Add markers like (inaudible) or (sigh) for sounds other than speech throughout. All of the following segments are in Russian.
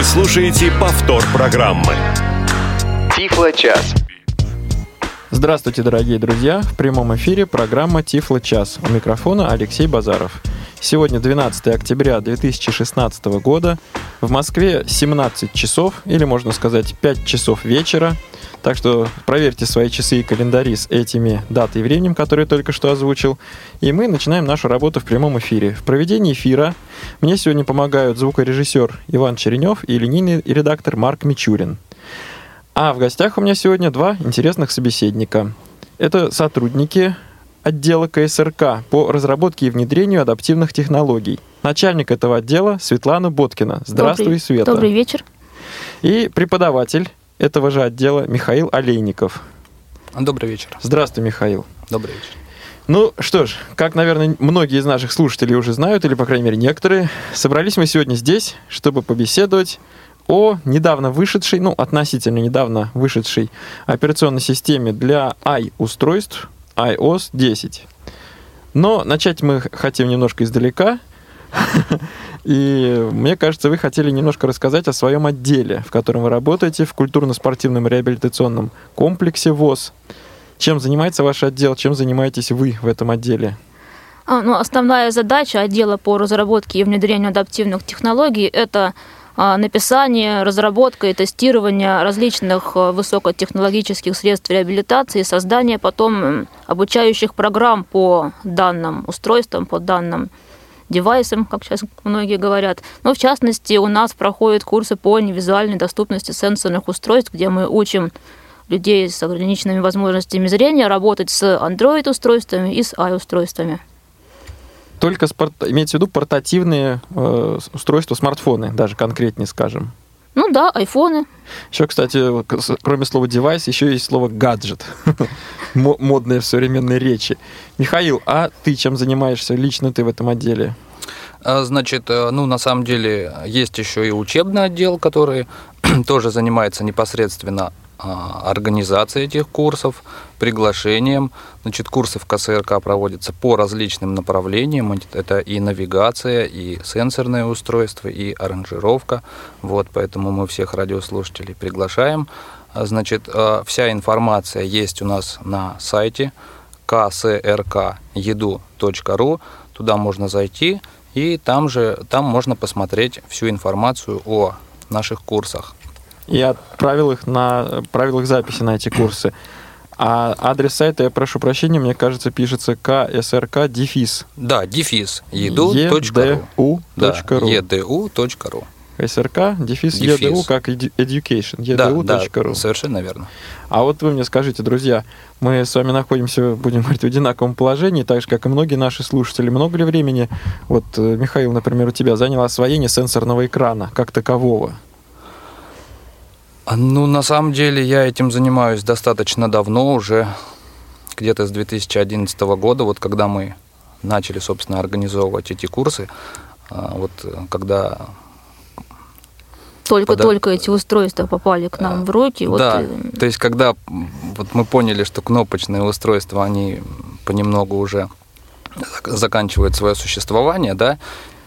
Вы слушаете повтор программы. Тифло-час. Здравствуйте, дорогие друзья! В прямом эфире программа Тифло час. У микрофона Алексей Базаров. Сегодня 12 октября 2016 года. В Москве 17 часов, или можно сказать 5 часов вечера. Так что проверьте свои часы и календари с этими датой и временем, которые я только что озвучил. И мы начинаем нашу работу в прямом эфире. В проведении эфира мне сегодня помогают звукорежиссер Иван Черенев и линейный редактор Марк Мичурин. А в гостях у меня сегодня два интересных собеседника. Это сотрудники отдела КСРК по разработке и внедрению адаптивных технологий. Начальник этого отдела Светлана Боткина. Здравствуй, добрый, Света. Добрый вечер. И преподаватель этого же отдела Михаил Олейников. Добрый вечер. Здравствуй, Михаил. Добрый вечер. Ну что ж, как, наверное, многие из наших слушателей уже знают, или, по крайней мере, некоторые, собрались мы сегодня здесь, чтобы побеседовать о недавно вышедшей, ну, относительно недавно вышедшей операционной системе для i-устройств iOS 10. Но начать мы хотим немножко издалека. И мне кажется, вы хотели немножко рассказать о своем отделе, в котором вы работаете, в культурно-спортивном реабилитационном комплексе ВОЗ. Чем занимается ваш отдел, чем занимаетесь вы в этом отделе? А, ну, основная задача отдела по разработке и внедрению адаптивных технологий – это а, написание, разработка и тестирование различных а, высокотехнологических средств реабилитации, создание потом обучающих программ по данным устройствам, по данным девайсам, как сейчас многие говорят. Но в частности у нас проходят курсы по невизуальной доступности сенсорных устройств, где мы учим людей с ограниченными возможностями зрения работать с Android-устройствами и с i-устройствами. Только спорт... имеется в виду портативные э, устройства, смартфоны, даже конкретнее скажем. Ну да, айфоны. Еще, кстати, кроме слова девайс, еще есть слово гаджет. (laughs) Модное в современной речи. Михаил, а ты чем занимаешься лично ты в этом отделе? А, значит, э, ну, на самом деле, есть еще и учебный отдел, который (clears throat) тоже занимается непосредственно а, организацией этих курсов, приглашением. Значит, курсы в КСРК проводятся по различным направлениям. Это и навигация, и сенсорное устройство, и аранжировка. Вот, поэтому мы всех радиослушателей приглашаем. А, значит, а, вся информация есть у нас на сайте ksrkedu.ru. Туда можно зайти, и там же там можно посмотреть всю информацию о наших курсах и отправил их на правил их записи на эти курсы. А адрес сайта, я прошу прощения, мне кажется, пишется КСРК дефис. Да, дефис edu.ru. Да, edu.ru. КСРК, дефис, дефис. edu, как education, edu.ru. Да, да, совершенно верно. А вот вы мне скажите, друзья, мы с вами находимся, будем говорить, в одинаковом положении, так же, как и многие наши слушатели. Много ли времени, вот, э, Михаил, например, у тебя заняло освоение сенсорного экрана как такового? А, ну, на самом деле, я этим занимаюсь достаточно давно, уже где-то с 2011 года, вот когда мы начали, собственно, организовывать эти курсы, а, вот когда только-только эти устройства попали к нам в руки. Да, вот... то есть когда вот мы поняли, что кнопочные устройства, они понемногу уже заканчивают свое существование, да,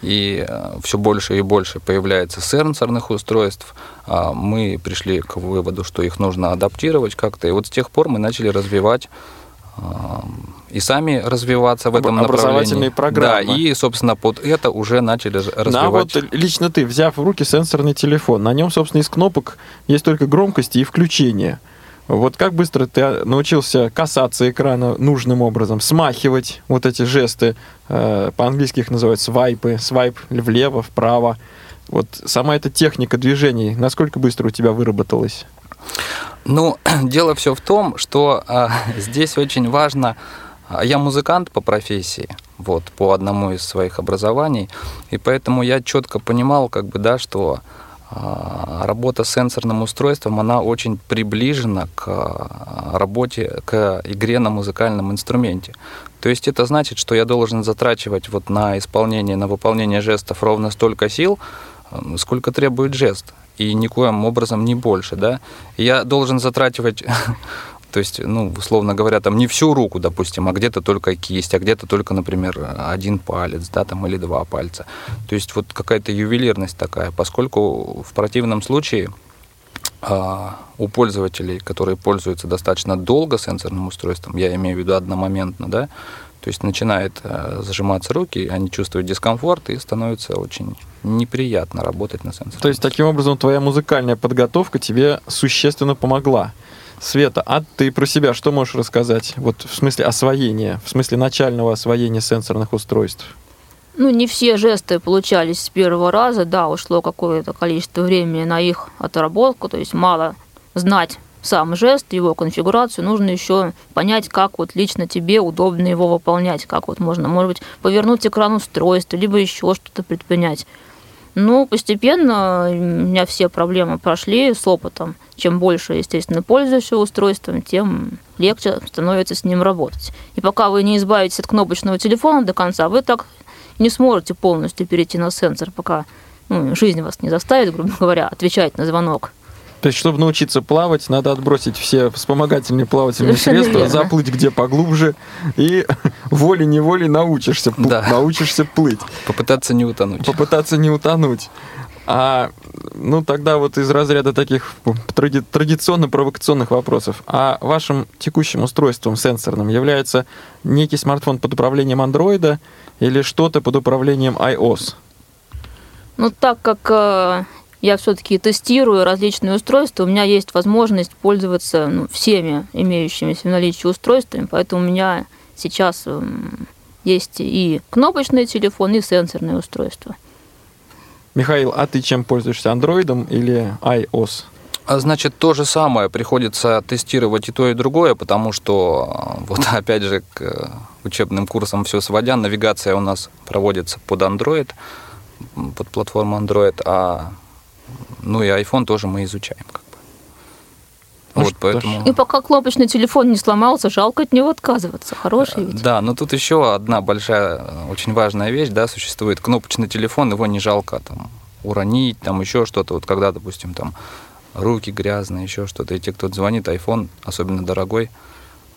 и э, все больше и больше появляется сенсорных устройств. А мы пришли к выводу, что их нужно адаптировать как-то. И вот с тех пор мы начали развивать э, и сами развиваться в этом Образовательные направлении. программы. Да, и, собственно, под это уже начали развивать. А вот лично ты, взяв в руки сенсорный телефон, на нем, собственно, из кнопок есть только громкости и включение – вот как быстро ты научился касаться экрана нужным образом, смахивать вот эти жесты, э, по-английски их называют свайпы, свайп влево, вправо. Вот сама эта техника движений, насколько быстро у тебя выработалась? Ну, (clears throat) дело все в том, что э, (laughs) здесь очень важно, а, я музыкант по профессии, вот, по одному из своих образований, и поэтому я четко понимал, как бы, да, что а, работа с сенсорным устройством, она очень приближена к работе, к игре на музыкальном инструменте. То есть это значит, что я должен затрачивать вот на исполнение, на выполнение жестов ровно столько сил, сколько требует жест, и никоим образом не больше, да. Я должен затрачивать (laughs) То есть, ну, условно говоря, там не всю руку, допустим, а где-то только кисть, а где-то только, например, один палец, да, там, или два пальца. То есть вот какая-то ювелирность такая, поскольку в противном случае а, у пользователей, которые пользуются достаточно долго сенсорным устройством, я имею в виду одномоментно, да, то есть начинает э, зажиматься руки, они чувствуют дискомфорт и становится очень неприятно работать на сенсоре. То есть таким образом твоя музыкальная подготовка тебе существенно помогла. Света, а ты про себя что можешь рассказать? Вот в смысле освоения, в смысле начального освоения сенсорных устройств? Ну, не все жесты получались с первого раза, да, ушло какое-то количество времени на их отработку, то есть мало знать сам жест, его конфигурацию, нужно еще понять, как вот лично тебе удобно его выполнять, как вот можно, может быть, повернуть экран устройства, либо еще что-то предпринять. Ну, постепенно у меня все проблемы прошли с опытом. Чем больше, естественно, пользуешься устройством, тем легче становится с ним работать. И пока вы не избавитесь от кнопочного телефона до конца, вы так не сможете полностью перейти на сенсор, пока ну, жизнь вас не заставит, грубо говоря, отвечать на звонок. То есть, чтобы научиться плавать, надо отбросить все вспомогательные плавательные Совершенно средства, верно. заплыть где поглубже, и (laughs) волей-неволей научишься, пл- Да. научишься плыть, Попытаться не утонуть. попытаться не утонуть. А, ну, тогда вот из разряда таких тради- традиционно-провокационных вопросов. А вашим текущим устройством сенсорным является некий смартфон под управлением андроида или что-то под управлением iOS? Ну, так как э, я все-таки тестирую различные устройства, у меня есть возможность пользоваться ну, всеми имеющимися в наличии устройствами, поэтому у меня сейчас м, есть и кнопочный телефон, и сенсорные устройства. Михаил, а ты чем пользуешься, андроидом или iOS? А Значит, то же самое приходится тестировать и то, и другое, потому что, э, вот (laughs) опять же, к учебным курсам все сводя, навигация у нас проводится под Android, под платформу Android, а ну и iPhone тоже мы изучаем. Как бы. Ну вот поэтому... И пока кнопочный телефон не сломался, жалко от него отказываться. Хороший ведь. Да, но тут еще одна большая, э, очень важная вещь, да, существует. Кнопочный телефон, его не жалко там уронить, там еще что-то. Вот когда, допустим, там руки грязные, еще что-то, и те, кто звонит, iPhone, особенно дорогой,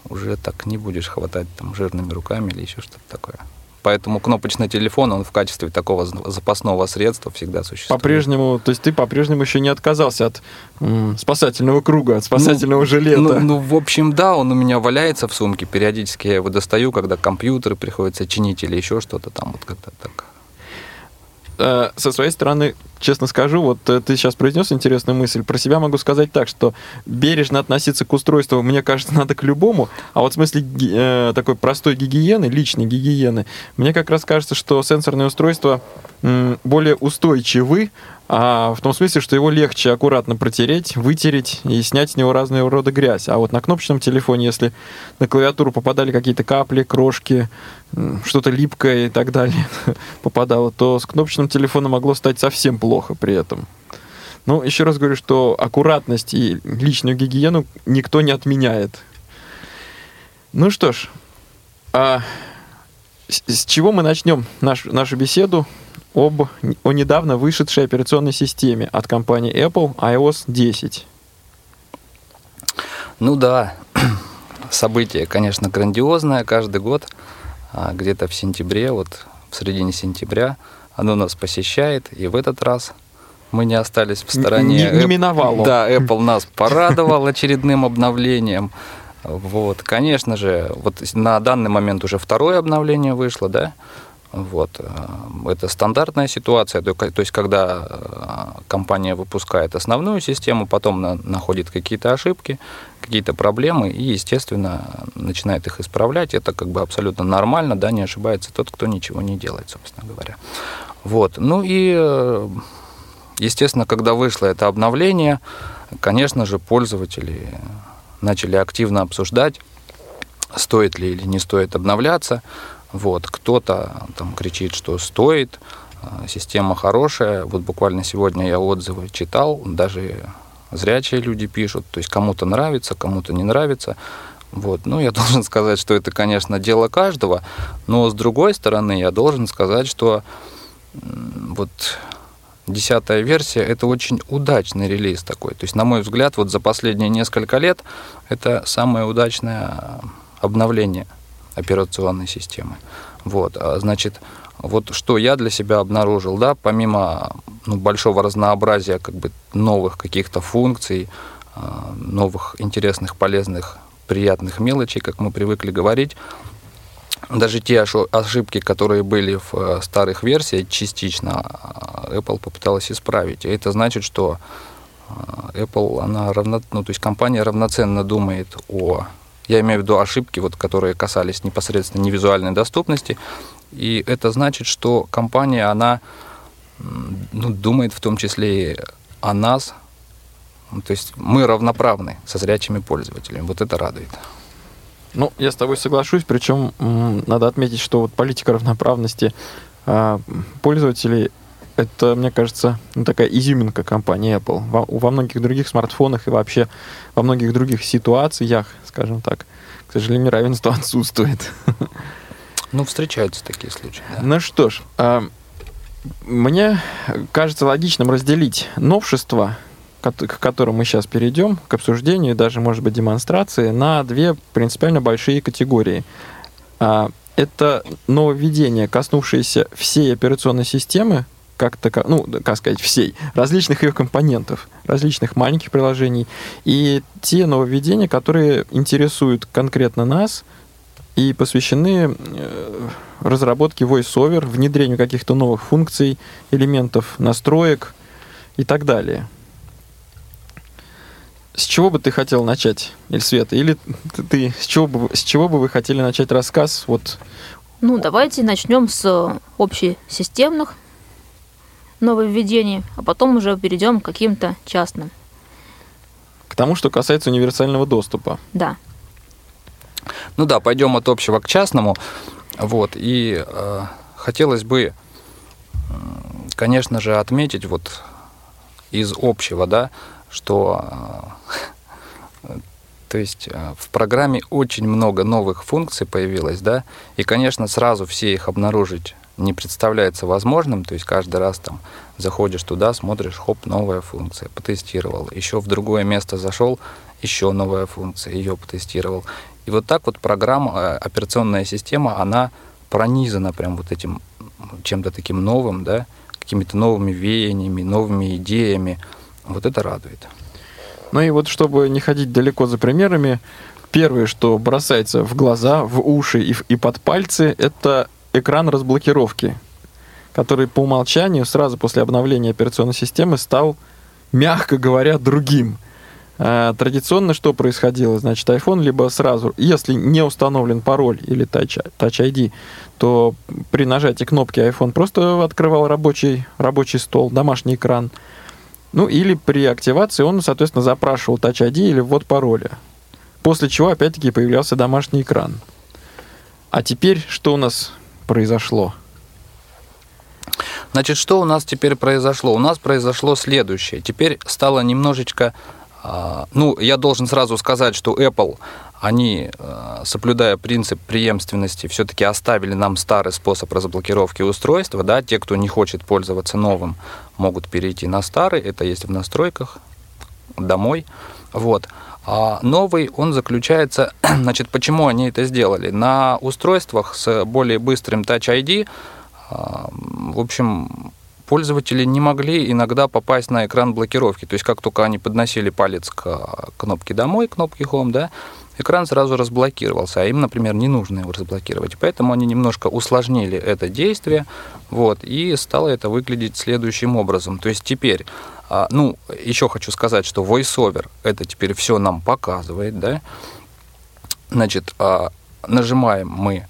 уже так не будешь хватать там жирными руками или еще что-то такое. Поэтому кнопочный телефон, он в качестве такого за- запасного средства всегда существует. По-прежнему, то есть ты по-прежнему еще не отказался от м, спасательного круга, от спасательного Ну, жилета. Ну, ну, в общем, да, он у меня валяется в сумке. Периодически я его достаю, когда компьютеры приходится чинить или еще что-то там, вот как-то так. Э, Со своей стороны, честно скажу, вот э, ты сейчас произнес интересную мысль. Про себя могу сказать так, что бережно относиться к устройству, мне кажется, (laughs) надо к любому. А вот в смысле э, такой простой гигиены, личной гигиены, мне как раз кажется, что сенсорные устройства более устойчивы, а в том смысле, что его легче аккуратно протереть, вытереть и снять с него разные рода грязь. А вот на кнопочном телефоне, если на клавиатуру попадали какие-то капли, крошки, что-то липкое и так далее (laughs) попадало, то с кнопочным телефоном могло стать совсем плохо при этом. Ну, еще раз говорю, что аккуратность и личную гигиену никто не отменяет. Ну что ж, а с, с чего мы начнем наш, нашу беседу об, о недавно вышедшей операционной системе от компании Apple iOS 10? Ну да, (clears throat) событие, конечно, грандиозное каждый год. А Где-то в сентябре, вот в середине сентября, оно нас посещает. И в этот раз мы не остались в стороне. Не- не миновало. Да, Apple (laughs) нас порадовал очередным обновлением. Вот, конечно же, вот на данный момент уже второе обновление вышло, да, вот. э, Это стандартная ситуация, то есть когда э, компания выпускает основную систему, потом на- находит какие-то ошибки, какие-то проблемы и, естественно, начинает их исправлять. Это как бы абсолютно нормально, да, не ошибается тот, кто ничего не делает, собственно говоря. Вот. Ну и, э, естественно, когда вышло это обновление, конечно же, пользователи начали активно обсуждать, стоит ли или не стоит обновляться. Вот, кто-то там кричит, что стоит, а, система хорошая. Вот буквально сегодня я отзывы читал, даже зрячие люди пишут, то есть кому-то нравится, кому-то не нравится. Вот. Ну, я (laughs) должен сказать, что это, конечно, дело каждого, но с другой стороны, я должен сказать, что вот десятая версия – это очень удачный релиз такой. То есть, на мой взгляд, вот за последние несколько лет это самое удачное обновление операционной системы. Вот, а, значит, вот что я для себя обнаружил, да, помимо ну, большого разнообразия как бы новых каких-то функций, а, новых интересных, полезных, приятных мелочей, как мы привыкли говорить, даже те ошибки, которые были в э, старых версиях, частично а, Apple попыталась исправить. Это значит, что Apple, она равно, ну, то есть компания равноценно думает о я имею в виду ошибки, вот, которые касались непосредственно невизуальной доступности. И это значит, что компания, она ну, думает в том числе и о нас. Ну, то есть мы равноправны со зрячими пользователями. Вот это радует. Ну, я с тобой соглашусь, причем надо отметить, что вот политика равноправности а, пользователей это, мне кажется, ну, такая изюминка компании Apple. Во, во многих других смартфонах и вообще во многих других ситуациях, скажем так, к сожалению, равенство (laughs) отсутствует. Ну, встречаются такие случаи. Да. Ну что ж, а, мне кажется логичным разделить новшества, к которым мы сейчас перейдем, к обсуждению и даже, может быть, демонстрации, на две принципиально большие категории. А, это нововведения, коснувшиеся всей операционной системы, как то ну, как сказать, всей, различных ее компонентов, различных маленьких приложений, и те нововведения, которые интересуют конкретно нас и посвящены э, разработке VoiceOver, внедрению каких-то новых функций, элементов настроек и так далее. С чего бы ты хотел начать, Эльсвета? Или ты, с, чего бы, с чего бы вы хотели начать рассказ? Вот. Ну, давайте начнем с общесистемных нововведений, а потом уже перейдем к каким-то частным. К тому, что касается универсального доступа. Да. Ну да, пойдем от общего к частному. Вот, и э, хотелось бы, конечно же, отметить вот из общего, да, что э, (laughs) то есть э, в программе очень много новых функций появилось, да, и, конечно, сразу все их обнаружить не представляется возможным, то есть каждый раз там заходишь туда, смотришь, хоп, новая функция, потестировал, еще в другое место зашел, еще новая функция, ее потестировал. И вот так вот программа, э, операционная система, она пронизана прям вот этим чем-то таким новым, да, какими-то новыми веяниями, новыми идеями. Вот это радует. Ну и вот чтобы не ходить далеко за примерами, первое, что бросается в глаза, в уши и, и под пальцы, это экран разблокировки, который по умолчанию сразу после обновления операционной системы стал, мягко говоря, другим. А, традиционно что происходило? Значит, iPhone либо сразу, если не установлен пароль или Touch, Touch ID, то при нажатии кнопки iPhone просто открывал рабочий, рабочий стол, домашний экран. Ну или при активации он, соответственно, запрашивал Touch ID или ввод пароля. После чего опять-таки появлялся домашний экран. А теперь что у нас произошло? Значит, что у нас теперь произошло? У нас произошло следующее. Теперь стало немножечко... А, ну, я должен сразу сказать, что Apple, они, а, соблюдая принцип преемственности, все-таки оставили нам старый способ разблокировки устройства. Да? Те, кто не хочет пользоваться новым, могут перейти на старый. Это есть в настройках домой. Вот. А новый, он заключается, (clears throat) значит, почему они это сделали? На устройствах с более быстрым Touch ID, в общем, пользователи не могли иногда попасть на экран блокировки. То есть, как только они подносили палец к кнопке «Домой», кнопке «Home», да, экран сразу разблокировался, а им, например, не нужно его разблокировать. Поэтому они немножко усложнили это действие, вот, и стало это выглядеть следующим образом. То есть теперь а, ну, еще хочу сказать, что VoiceOver это теперь все нам показывает, да. Значит, а, нажимаем мы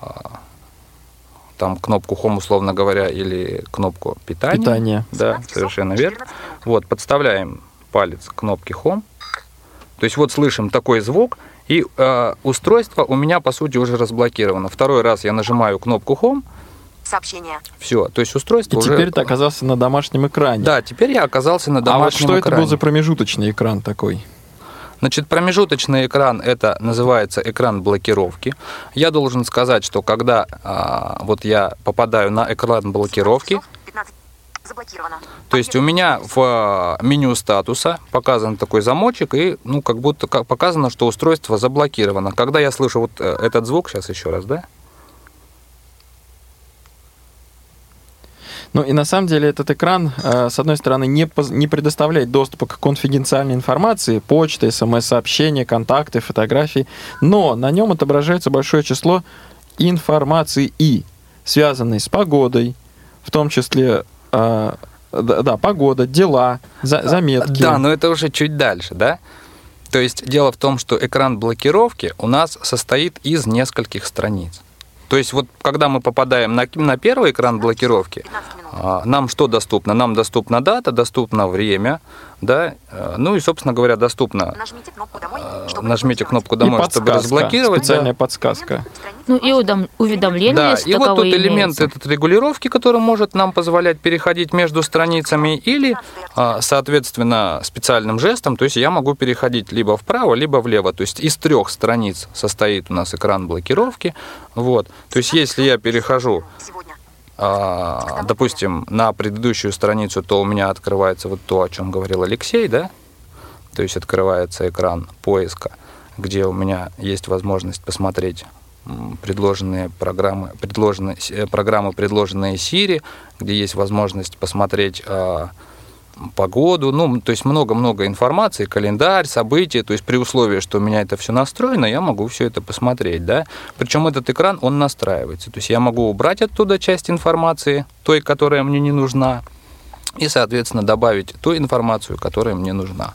а, там кнопку Home, условно говоря, или кнопку питания. Питание. Да, совершенно верно. Вот, подставляем палец к кнопке Home. То есть вот слышим такой звук, и э, устройство у меня, по сути, уже разблокировано. Второй раз я нажимаю кнопку Home, Сообщение. Все, то есть устройство И уже... теперь ты оказался на домашнем экране. Да, теперь я оказался на домашнем а вот что экране. это был за промежуточный экран такой? Значит, промежуточный экран это называется экран блокировки. Я должен сказать, что когда а, вот я попадаю на экран блокировки, Заблокировано. То есть у меня в э, меню статуса показан такой замочек, и ну как будто как показано, что устройство заблокировано. Когда я слышу вот э, этот звук, сейчас еще раз, да? Ну и на самом деле этот экран, э, с одной стороны, не, не предоставляет доступа к конфиденциальной информации, почты, смс-сообщения, контакты, фотографии, но на нем отображается большое число информации, и, связанной с погодой, в том числе, э, да, да, погода, дела, за- заметки. Да, но это уже чуть дальше, да? То есть дело в том, что экран блокировки у нас состоит из нескольких страниц. То есть вот когда мы попадаем на, на первый экран блокировки, 15 минут. а, нам что доступно? Нам доступна дата, доступно время, да, э, ну и, собственно говоря, доступно Нажмите кнопку «Домой», э, чтобы нажмите разблокировать. кнопку «Домой», и чтобы подсказка, разблокировать. да. специальная подсказка. Страница Ну и удом- уведомления, Да, если и вот тут элемент этот регулировки, который может нам позволять переходить между страницами или, а, соответственно, специальным жестом, то есть я могу переходить либо вправо, либо влево. То есть из трех страниц состоит у нас экран блокировки. Вот. То есть если я перехожу, Сегодня. Допустим, на предыдущую страницу, то у меня открывается вот то, о чем говорил Алексей, да? То есть открывается экран поиска, где у меня есть возможность посмотреть предложенные программы, предложенные, э, программы, предложенные Siri, где есть возможность посмотреть а, погоду, ну, то есть много-много информации, календарь, события, то есть при условии, что у меня это все настроено, я могу все это посмотреть, да. Причем этот экран, он настраивается, то есть я могу убрать оттуда часть информации, той, которая мне не нужна, и, соответственно, добавить ту информацию, которая мне нужна.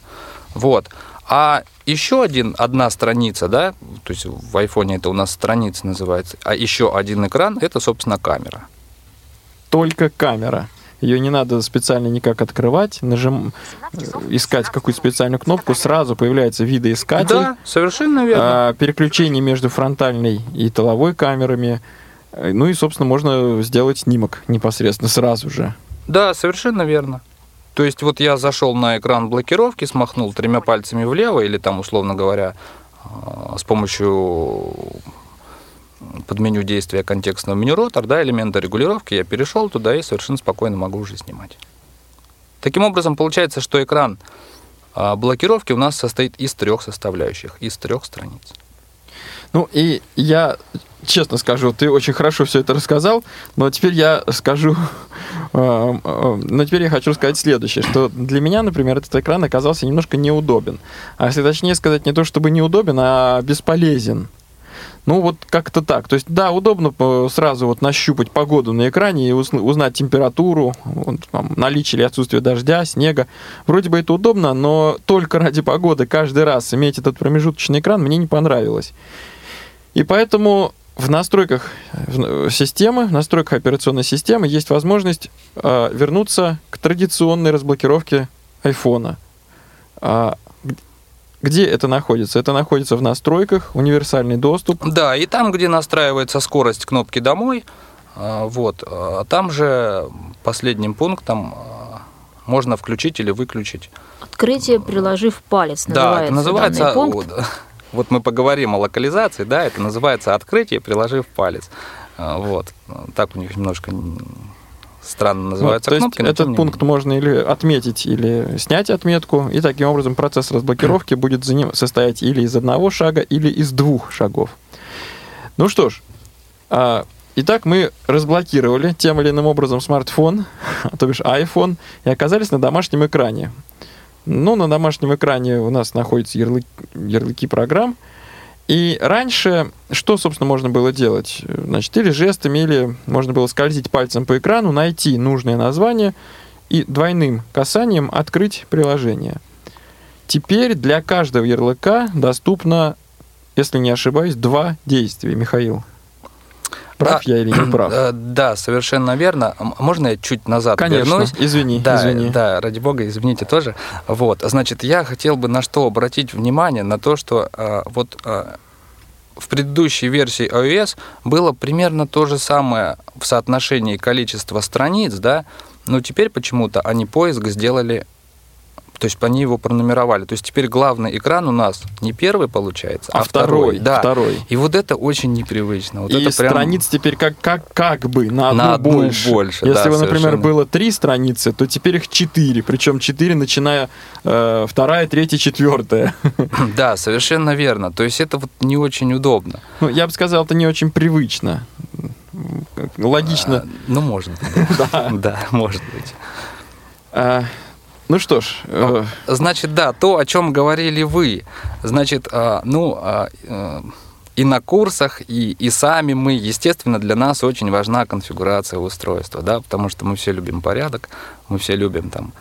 Вот. А еще один, одна страница, да, то есть в айфоне это у нас страница называется, а еще один экран, это, собственно, камера. Только камера. Ее не надо специально никак открывать, нажим... 17 часов, искать 17 какую-то специальную кнопку, сразу появляется видоискатель. Да, совершенно верно. А, переключение между фронтальной и тыловой камерами. Э, Ну и, собственно, можно сделать снимок непосредственно сразу же. Да, совершенно верно. То есть вот я зашел на экран блокировки, смахнул тремя пальцами влево или там, условно говоря, а, с помощью под меню действия контекстного меню ротор, да, элемента регулировки, я перешел туда и совершенно спокойно могу уже снимать. Таким образом, получается, что экран а, блокировки у нас состоит из трех составляющих, из трех страниц. Ну и я честно скажу, ты очень хорошо все это рассказал, но теперь я скажу, э, (laughs) э, но теперь я хочу сказать следующее, что для меня, например, этот экран оказался немножко неудобен. А если точнее сказать, не то чтобы неудобен, а бесполезен. Ну, вот как-то так. То есть, да, удобно э, сразу вот нащупать погоду на экране и узн- узнать температуру, вот, там, наличие или отсутствие дождя, снега. Вроде бы это удобно, но только (laughs) ради погоды каждый раз иметь этот промежуточный экран мне не понравилось. И поэтому в настройках в- системы, в настройках операционной системы есть возможность э, вернуться к традиционной разблокировке айфона. А, где это находится? Это находится в настройках, универсальный доступ. Да, и там, где настраивается скорость кнопки «Домой», а, вот, а, там же последним пунктом а, можно включить или выключить. Открытие, приложив палец, да, это называется данный пункт. Вот, (laughs) вот мы поговорим о локализации, да, это называется «Открытие, приложив палец». Вот, так у них немножко странно Вот, называются то есть кнопки. этот пункт менее. можно или отметить, или снять отметку, и таким образом процесс разблокировки (clears throat) будет заним- состоять или из одного шага, или из двух шагов. Ну что ж, а, итак, мы разблокировали тем или иным образом смартфон, (laughs) то бишь iPhone, и оказались на домашнем экране. Ну, на домашнем экране у нас находятся ярлык- ярлыки программ, и раньше что, собственно, можно было делать? Значит, или жестами, или можно было скользить пальцем по экрану, найти нужное название и двойным касанием открыть приложение. Теперь для каждого ярлыка доступно, если не ошибаюсь, два действия. Михаил, прав Да. я или не прав? Э, Да, совершенно верно. Можно я чуть назад Конечно, вернусь? извини, Да, извини. да, ради бога, извините тоже. Вот, значит, я хотел бы на что обратить внимание, на то, что а, вот а, в предыдущей версии iOS было примерно то же самое в соотношении количества страниц, да, но теперь почему-то они поиск сделали То есть они его пронумеровали. То есть теперь главный экран у нас не первый получается, А а, второй, Да. второй. И вот это очень непривычно. Вот и это прям... страниц теперь как, как, как бы на одну, На одну больше. больше, Если да, бы, например, совершенно. было три страницы, то теперь их четыре. Причем четыре, начиная э, вторая, третья, четвертая. (laughs) Да, совершенно верно. То есть это вот не очень удобно. Ну, я бы сказал, это не очень привычно. Логично. А, ну, может. (laughs) Да, Да, может быть. А, ну что ж, э, Значит, да, то, о чем говорили вы. Значит, а, ну, а, э, и на курсах, и, и сами мы, естественно, для нас очень важна конфигурация устройства, да, потому что мы все любим порядок, мы все любим там,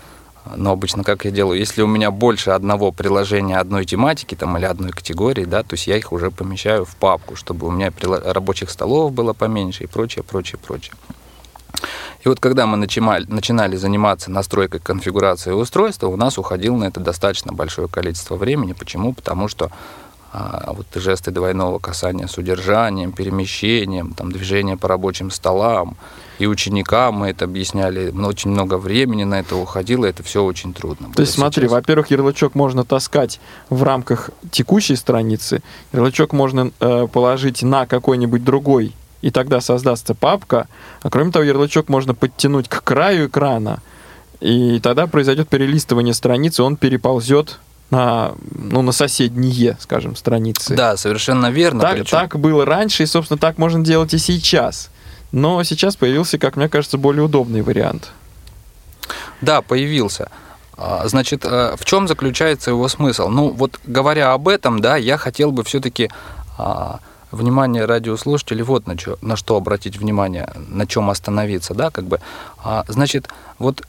но обычно как я делаю, если у меня больше одного приложения одной тематики там, или одной категории, да, то есть я их уже помещаю в папку, чтобы у меня рабочих столов было поменьше и прочее, прочее, прочее. И вот когда мы начинали, начинали заниматься настройкой конфигурации устройства, у нас уходило на это достаточно большое количество времени. Почему? Потому что а, вот жесты двойного касания с удержанием, перемещением, там, движение по рабочим столам. И ученикам мы это объясняли, очень много времени на это уходило, это все очень трудно. то есть смотри, сейчас. во-первых, ярлычок можно таскать в рамках текущей страницы, ярлычок можно э, положить на какой-нибудь другой, и тогда создастся папка, а кроме того, ярлычок можно подтянуть к краю экрана, и тогда произойдет перелистывание страницы, он переползет на, ну, на соседние, скажем, страницы. Да, совершенно верно. Так, причем- так было раньше, и, собственно, так можно делать и сейчас. Но сейчас появился, как мне кажется, более удобный вариант. Да, появился. А, Значит, э, в чем заключается его смысл? Ну, вот говоря об этом, да, я хотел бы все-таки внимание радиослушателей вот на, чё, на что обратить внимание, на чем остановиться, да, как бы. А, Значит, вот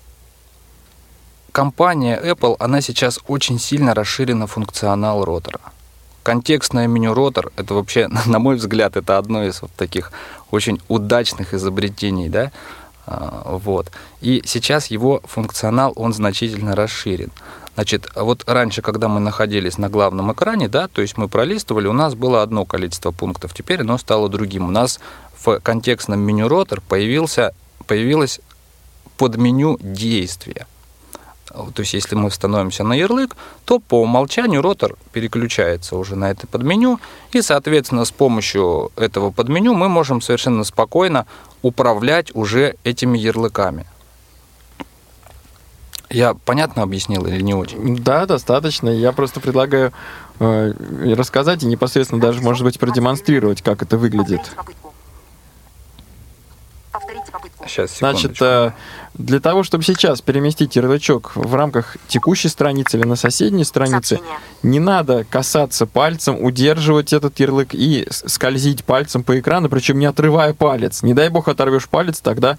компания Apple, она сейчас очень сильно расширена функционал ротора. Контекстное меню ротор, это вообще, (laughs) на мой взгляд, это одно из вот таких очень удачных изобретений, да, а, вот. И сейчас его функционал, он значительно расширен. Значит, вот раньше, когда мы находились на главном экране, да, то есть мы пролистывали, у нас было одно количество пунктов, теперь оно стало другим. У нас в контекстном меню ротор появился, появилось подменю действия. То есть, если мы становимся на ярлык, то по умолчанию ротор переключается уже на это подменю, и, соответственно, с помощью этого подменю мы можем совершенно спокойно управлять уже этими ярлыками. Я понятно объяснил или не очень? Да, достаточно. Я просто предлагаю э, рассказать и непосредственно даже, может быть, продемонстрировать, как это выглядит. Повторите попытку. Сейчас, Значит, э, для того, чтобы сейчас переместить ярлычок в рамках текущей страницы или на соседней странице, Сообщение. не надо касаться пальцем, удерживать этот ярлык и скользить пальцем по экрану, причем не отрывая палец. Не дай бог оторвешь палец, тогда,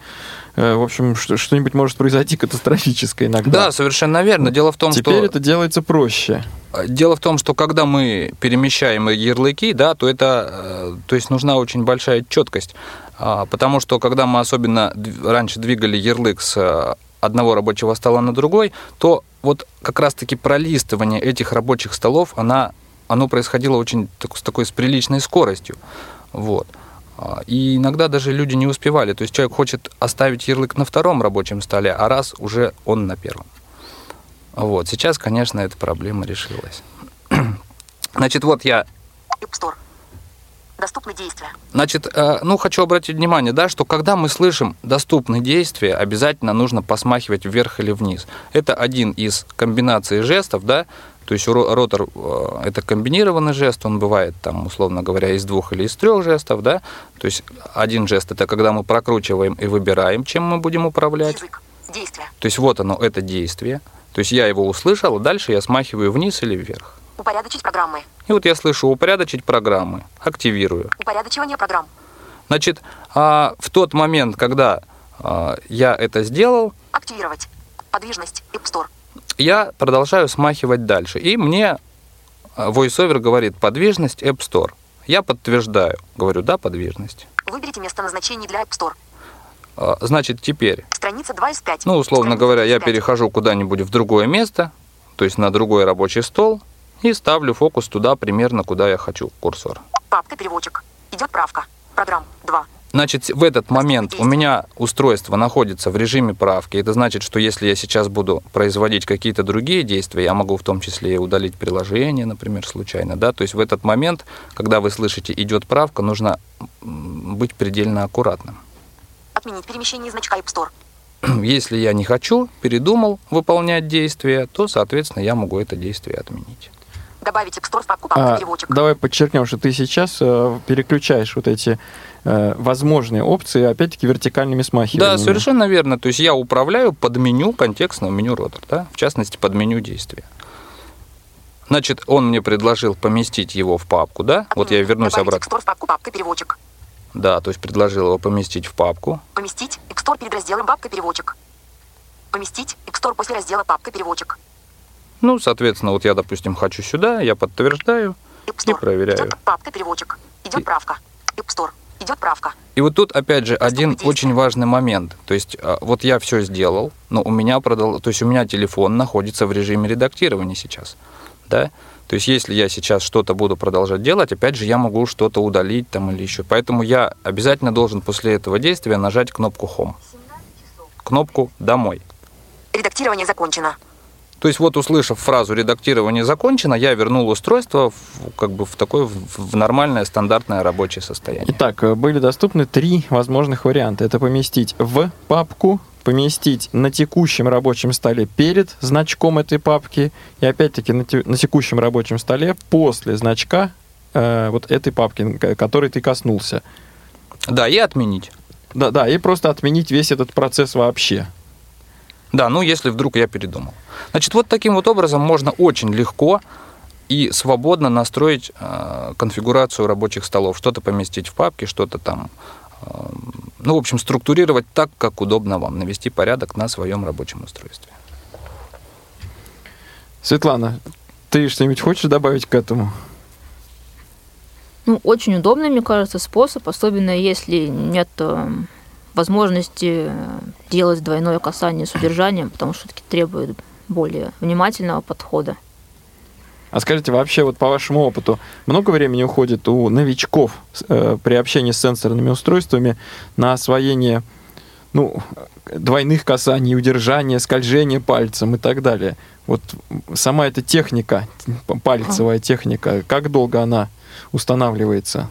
э, в общем, что- что-нибудь может произойти катастрофическое иногда. Да, совершенно верно. Дело в том, Теперь что это делается проще. Дело в том, что когда мы перемещаем ярлыки, да, то это, э, то есть нужна очень большая четкость, А, потому что когда мы особенно раньше двигали ярлык с э, одного рабочего стола на другой, то вот как раз-таки пролистывание этих рабочих столов, она, оно происходило очень так- с такой с приличной скоростью, вот. А, И иногда даже люди не успевали. То есть человек хочет оставить ярлык на втором рабочем столе, а раз уже он на первом. Вот. Сейчас, конечно, эта проблема решилась. (clears throat) Значит, вот я App Store. Доступны действия. Значит, э, ну, хочу обратить внимание, да, что когда мы слышим доступные действия, обязательно нужно посмахивать вверх или вниз. Это один из комбинаций жестов, да, то есть ро- ротор э, это комбинированный жест, он бывает там, условно говоря, из двух или из трех жестов, да, то есть один жест это когда мы прокручиваем и выбираем, чем мы будем управлять. Язык. Действия. То есть вот оно, это действие. То есть я его услышал, а дальше я смахиваю вниз или вверх. Упорядочить программы. И вот я слышу упорядочить программы, активирую. Упорядочивание программ. Значит, а, в тот момент, когда а, я это сделал, Активировать. Подвижность. App Store. я продолжаю смахивать дальше. И мне а, VoiceOver говорит подвижность App Store. Я подтверждаю. Говорю, да, подвижность. Выберите место назначения для App Store. А, Значит, теперь, Страница 2 из 5. ну, условно Страница говоря, 2 из я 5. перехожу куда-нибудь в другое место, то есть на другой рабочий стол, и ставлю фокус туда примерно, куда я хочу курсор. Папка переводчик. Идет правка. Программ 2. Значит, в этот момент у меня устройство находится в режиме правки. Это значит, что если я сейчас буду производить какие-то другие действия, я могу в том числе и удалить приложение, например, случайно. Да? То есть в этот момент, когда вы слышите «идет правка», нужно быть предельно аккуратным. Отменить перемещение значка App Store. (clears throat) Если я не хочу, передумал выполнять действие, то, соответственно, я могу это действие отменить. Добавить App Store в папку папка А, переводчик. давай подчеркнем, что ты сейчас э, переключаешь вот эти э, возможные опции, опять-таки, вертикальными смахиваниями. Да, совершенно верно. То есть я управляю под меню контекстного меню ротор, да? в частности, под меню действия. Значит, он мне предложил поместить его в папку, да? Вот я Отменить. вернусь Добавить обратно. В папку папка переводчик. Да, то есть предложил его поместить в папку. Поместить Store перед разделом папка переводчик. Поместить Store после раздела папка переводчик. Ну, соответственно, вот я, допустим, хочу сюда, я подтверждаю и проверяю. Идет папка переводчик. Идет правка. App Store. Идет правка. И вот тут, опять же, один действия. очень важный момент. То есть, а, вот я все сделал, но у меня продол... то есть у меня телефон находится в режиме редактирования сейчас, да. То есть, если я сейчас что-то буду продолжать делать, опять же, я могу что-то удалить там или еще. Поэтому я обязательно должен после этого действия нажать кнопку Home, кнопку Домой. Редактирование закончено. То есть вот услышав фразу редактирование закончено, я вернул устройство в, как бы в такое в нормальное стандартное рабочее состояние. Итак, э, были доступны три возможных варианта. Это поместить в папку, поместить на текущем рабочем столе перед значком этой папки и опять-таки на, те- на текущем рабочем столе после значка э, вот этой папки, которой ты коснулся. Да, и отменить. Да, да, и просто отменить весь этот процесс вообще. Да, ну если вдруг я передумал. Значит, вот таким вот образом можно очень легко и свободно настроить э, конфигурацию рабочих столов. Что-то поместить в папки, что-то там, э, ну, в общем, структурировать так, как удобно вам, навести порядок на своем рабочем устройстве. Светлана, ты что-нибудь хочешь добавить к этому? Ну, очень удобный, мне кажется, способ, особенно если нет э, возможности э, делать двойное касание с удержанием, потому что все-таки требует более внимательного подхода. А скажите, вообще, вот по вашему опыту, много времени уходит у новичков э, при общении с сенсорными устройствами на освоение ну, двойных касаний, удержания, скольжения пальцем и так далее? Вот сама эта техника, пальцевая техника, как долго она устанавливается?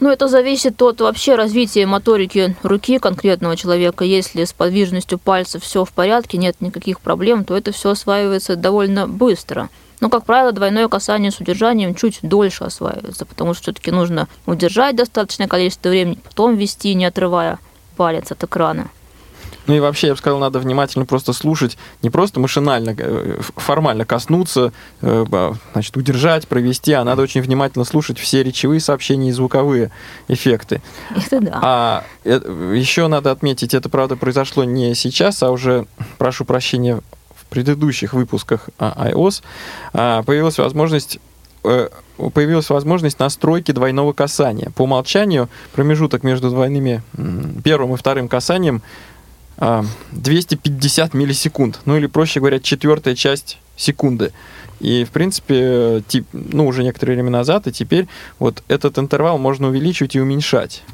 Ну, это зависит от вообще развития моторики руки конкретного человека. Если с подвижностью пальцев все в порядке, нет никаких проблем, то это все осваивается довольно быстро. Но, как правило, двойное касание с удержанием чуть дольше осваивается, потому что все-таки нужно удержать достаточное количество времени, потом вести, не отрывая палец от экрана. Ну и вообще, я бы сказал, надо внимательно просто слушать, не просто машинально, э, формально коснуться, э, значит, удержать, провести, а надо очень внимательно слушать все речевые сообщения и звуковые эффекты. Это да. А еще надо отметить, это, правда, произошло не сейчас, а уже, прошу прощения, в предыдущих выпусках а, iOS а, появилась возможность э, появилась возможность настройки двойного касания. По умолчанию промежуток между двойными первым и вторым касанием 250 миллисекунд. Ну или, проще говоря, четвертая часть секунды. И, в принципе, тип, ну, уже некоторое время назад, и теперь вот этот интервал можно увеличивать и уменьшать.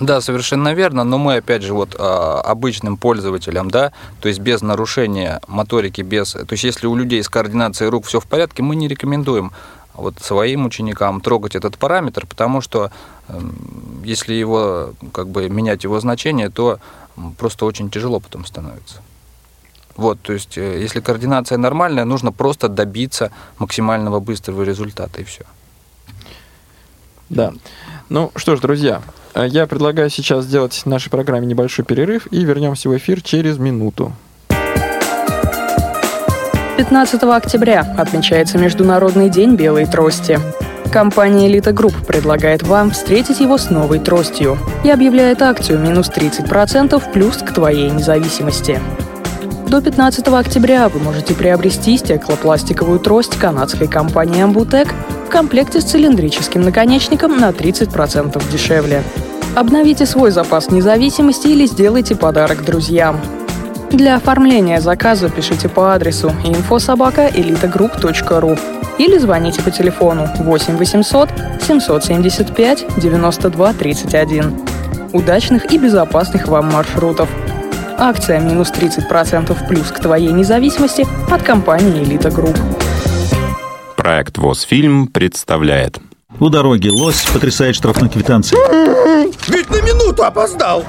Да, совершенно верно, но мы опять же вот а, обычным пользователям, да, то есть без нарушения моторики, без, то есть если у людей с координацией рук все в порядке, мы не рекомендуем вот своим ученикам трогать этот параметр, потому что эм, если его как бы менять его значение, то просто очень тяжело потом становится. Вот, то есть э, если координация нормальная, нужно просто добиться максимального быстрого результата и все. Да. Ну что ж, друзья, э, я предлагаю сейчас сделать в нашей программе небольшой перерыв и вернемся в эфир через минуту. 15 октября отмечается Международный день белой трости. Компания «Элита Групп» предлагает вам встретить его с новой тростью и объявляет акцию минус 30% плюс к твоей независимости. До 15 октября вы можете приобрести стеклопластиковую трость канадской компании «Ambutech» в комплекте с цилиндрическим наконечником на 30% дешевле. Обновите свой запас независимости или сделайте подарок друзьям. Для оформления заказа пишите по адресу info собака elitagroup.ru или звоните по телефону 8 800 775 92 31. удачных и безопасных вам маршрутов. Акция минус 30% плюс к твоей независимости от компании «Элита Групп». Проект ВОС-фильм представляет. У дороги лось потрясает штрафной квитанцией. Ведь на минуту опоздал.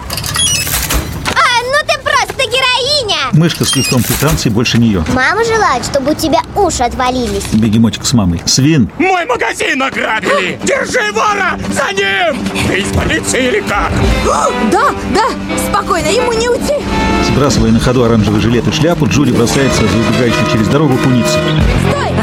А, ну ты просто героиня! Мышка с листом квитанции больше нее. Мама желает, чтобы у тебя уши отвалились. Бегемотик с мамой. Свин. Мой магазин ограбили. Держи вора! За ним! Ты из полиции или как? Да, да, спокойно, ему не уйти. Сбрасывая на ходу оранжевый жилет и шляпу, Джули бросается за убегающей через дорогу. Стой! Стой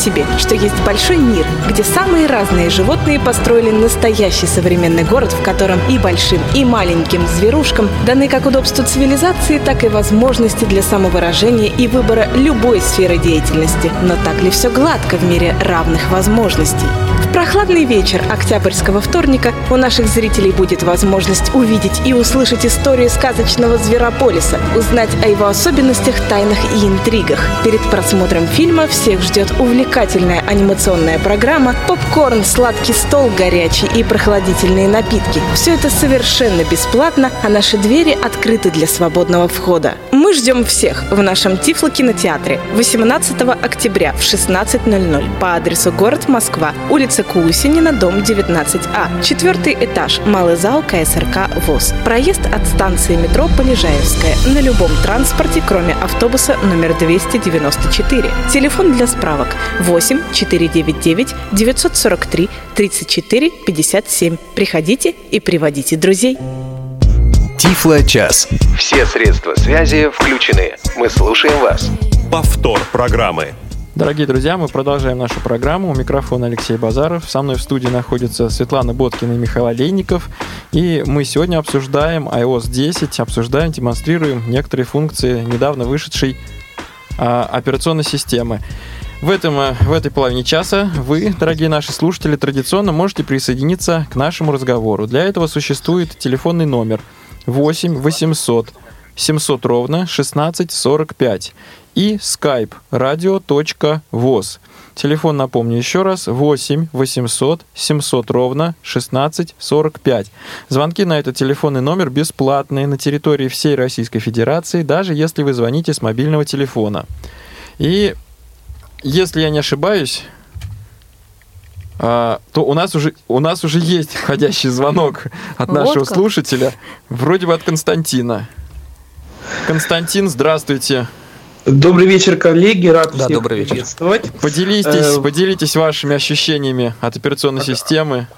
себе, что есть большой мир, где самые разные животные построили настоящий современный город, в котором и большим, и маленьким зверушкам даны как удобства цивилизации, так и возможности для самовыражения и выбора любой сферы деятельности. Но так ли все гладко в мире равных возможностей? В прохладный вечер октябрьского вторника у наших зрителей будет возможность увидеть и услышать историю сказочного Зверополиса, узнать о его особенностях, тайнах и интригах. Перед просмотром фильма всех ждет увлекательная анимационная программа, попкорн, сладкий стол, горячий и прохладительные напитки. Все это совершенно бесплатно, а наши двери открыты для свободного входа. Мы ждем всех в нашем Тифло кинотеатре 18 октября в 16.00 по адресу город Москва, улица Кусинина, дом 19А, четвертый этаж, малый зал КСРК ВОЗ. Проезд от станции метро Полежаевская на любом транспорте, кроме автобуса номер 294. Телефон для справок 8 499 943 34 57. Приходите и приводите друзей. Тифло-час. Все средства связи включены. Мы слушаем вас. Повтор программы. Дорогие друзья, мы продолжаем нашу программу. У микрофона Алексей Базаров. Со мной в студии находятся Светлана Боткина и Михаил Олейников. И мы сегодня обсуждаем iOS 10, обсуждаем, демонстрируем некоторые функции недавно вышедшей а, операционной системы. В, этом, э, в этой половине часа вы, дорогие наши слушатели, традиционно можете присоединиться к нашему разговору. Для этого существует телефонный номер 8 800 700 ровно 1645 и skype radio.voz. Телефон, напомню еще раз, 8 800 700 ровно 1645. Звонки на этот телефонный номер бесплатные на территории всей Российской Федерации, даже если вы звоните с мобильного телефона. И если я не ошибаюсь, а, то у нас уже у нас уже есть входящий звонок от нашего как. слушателя, вроде бы от Константина. Константин, здравствуйте. Добрый вечер, коллеги. Рад Да, всех добрый вечер. приветствовать. Поделитесь, Э, поделитесь вашими ощущениями от операционной системы.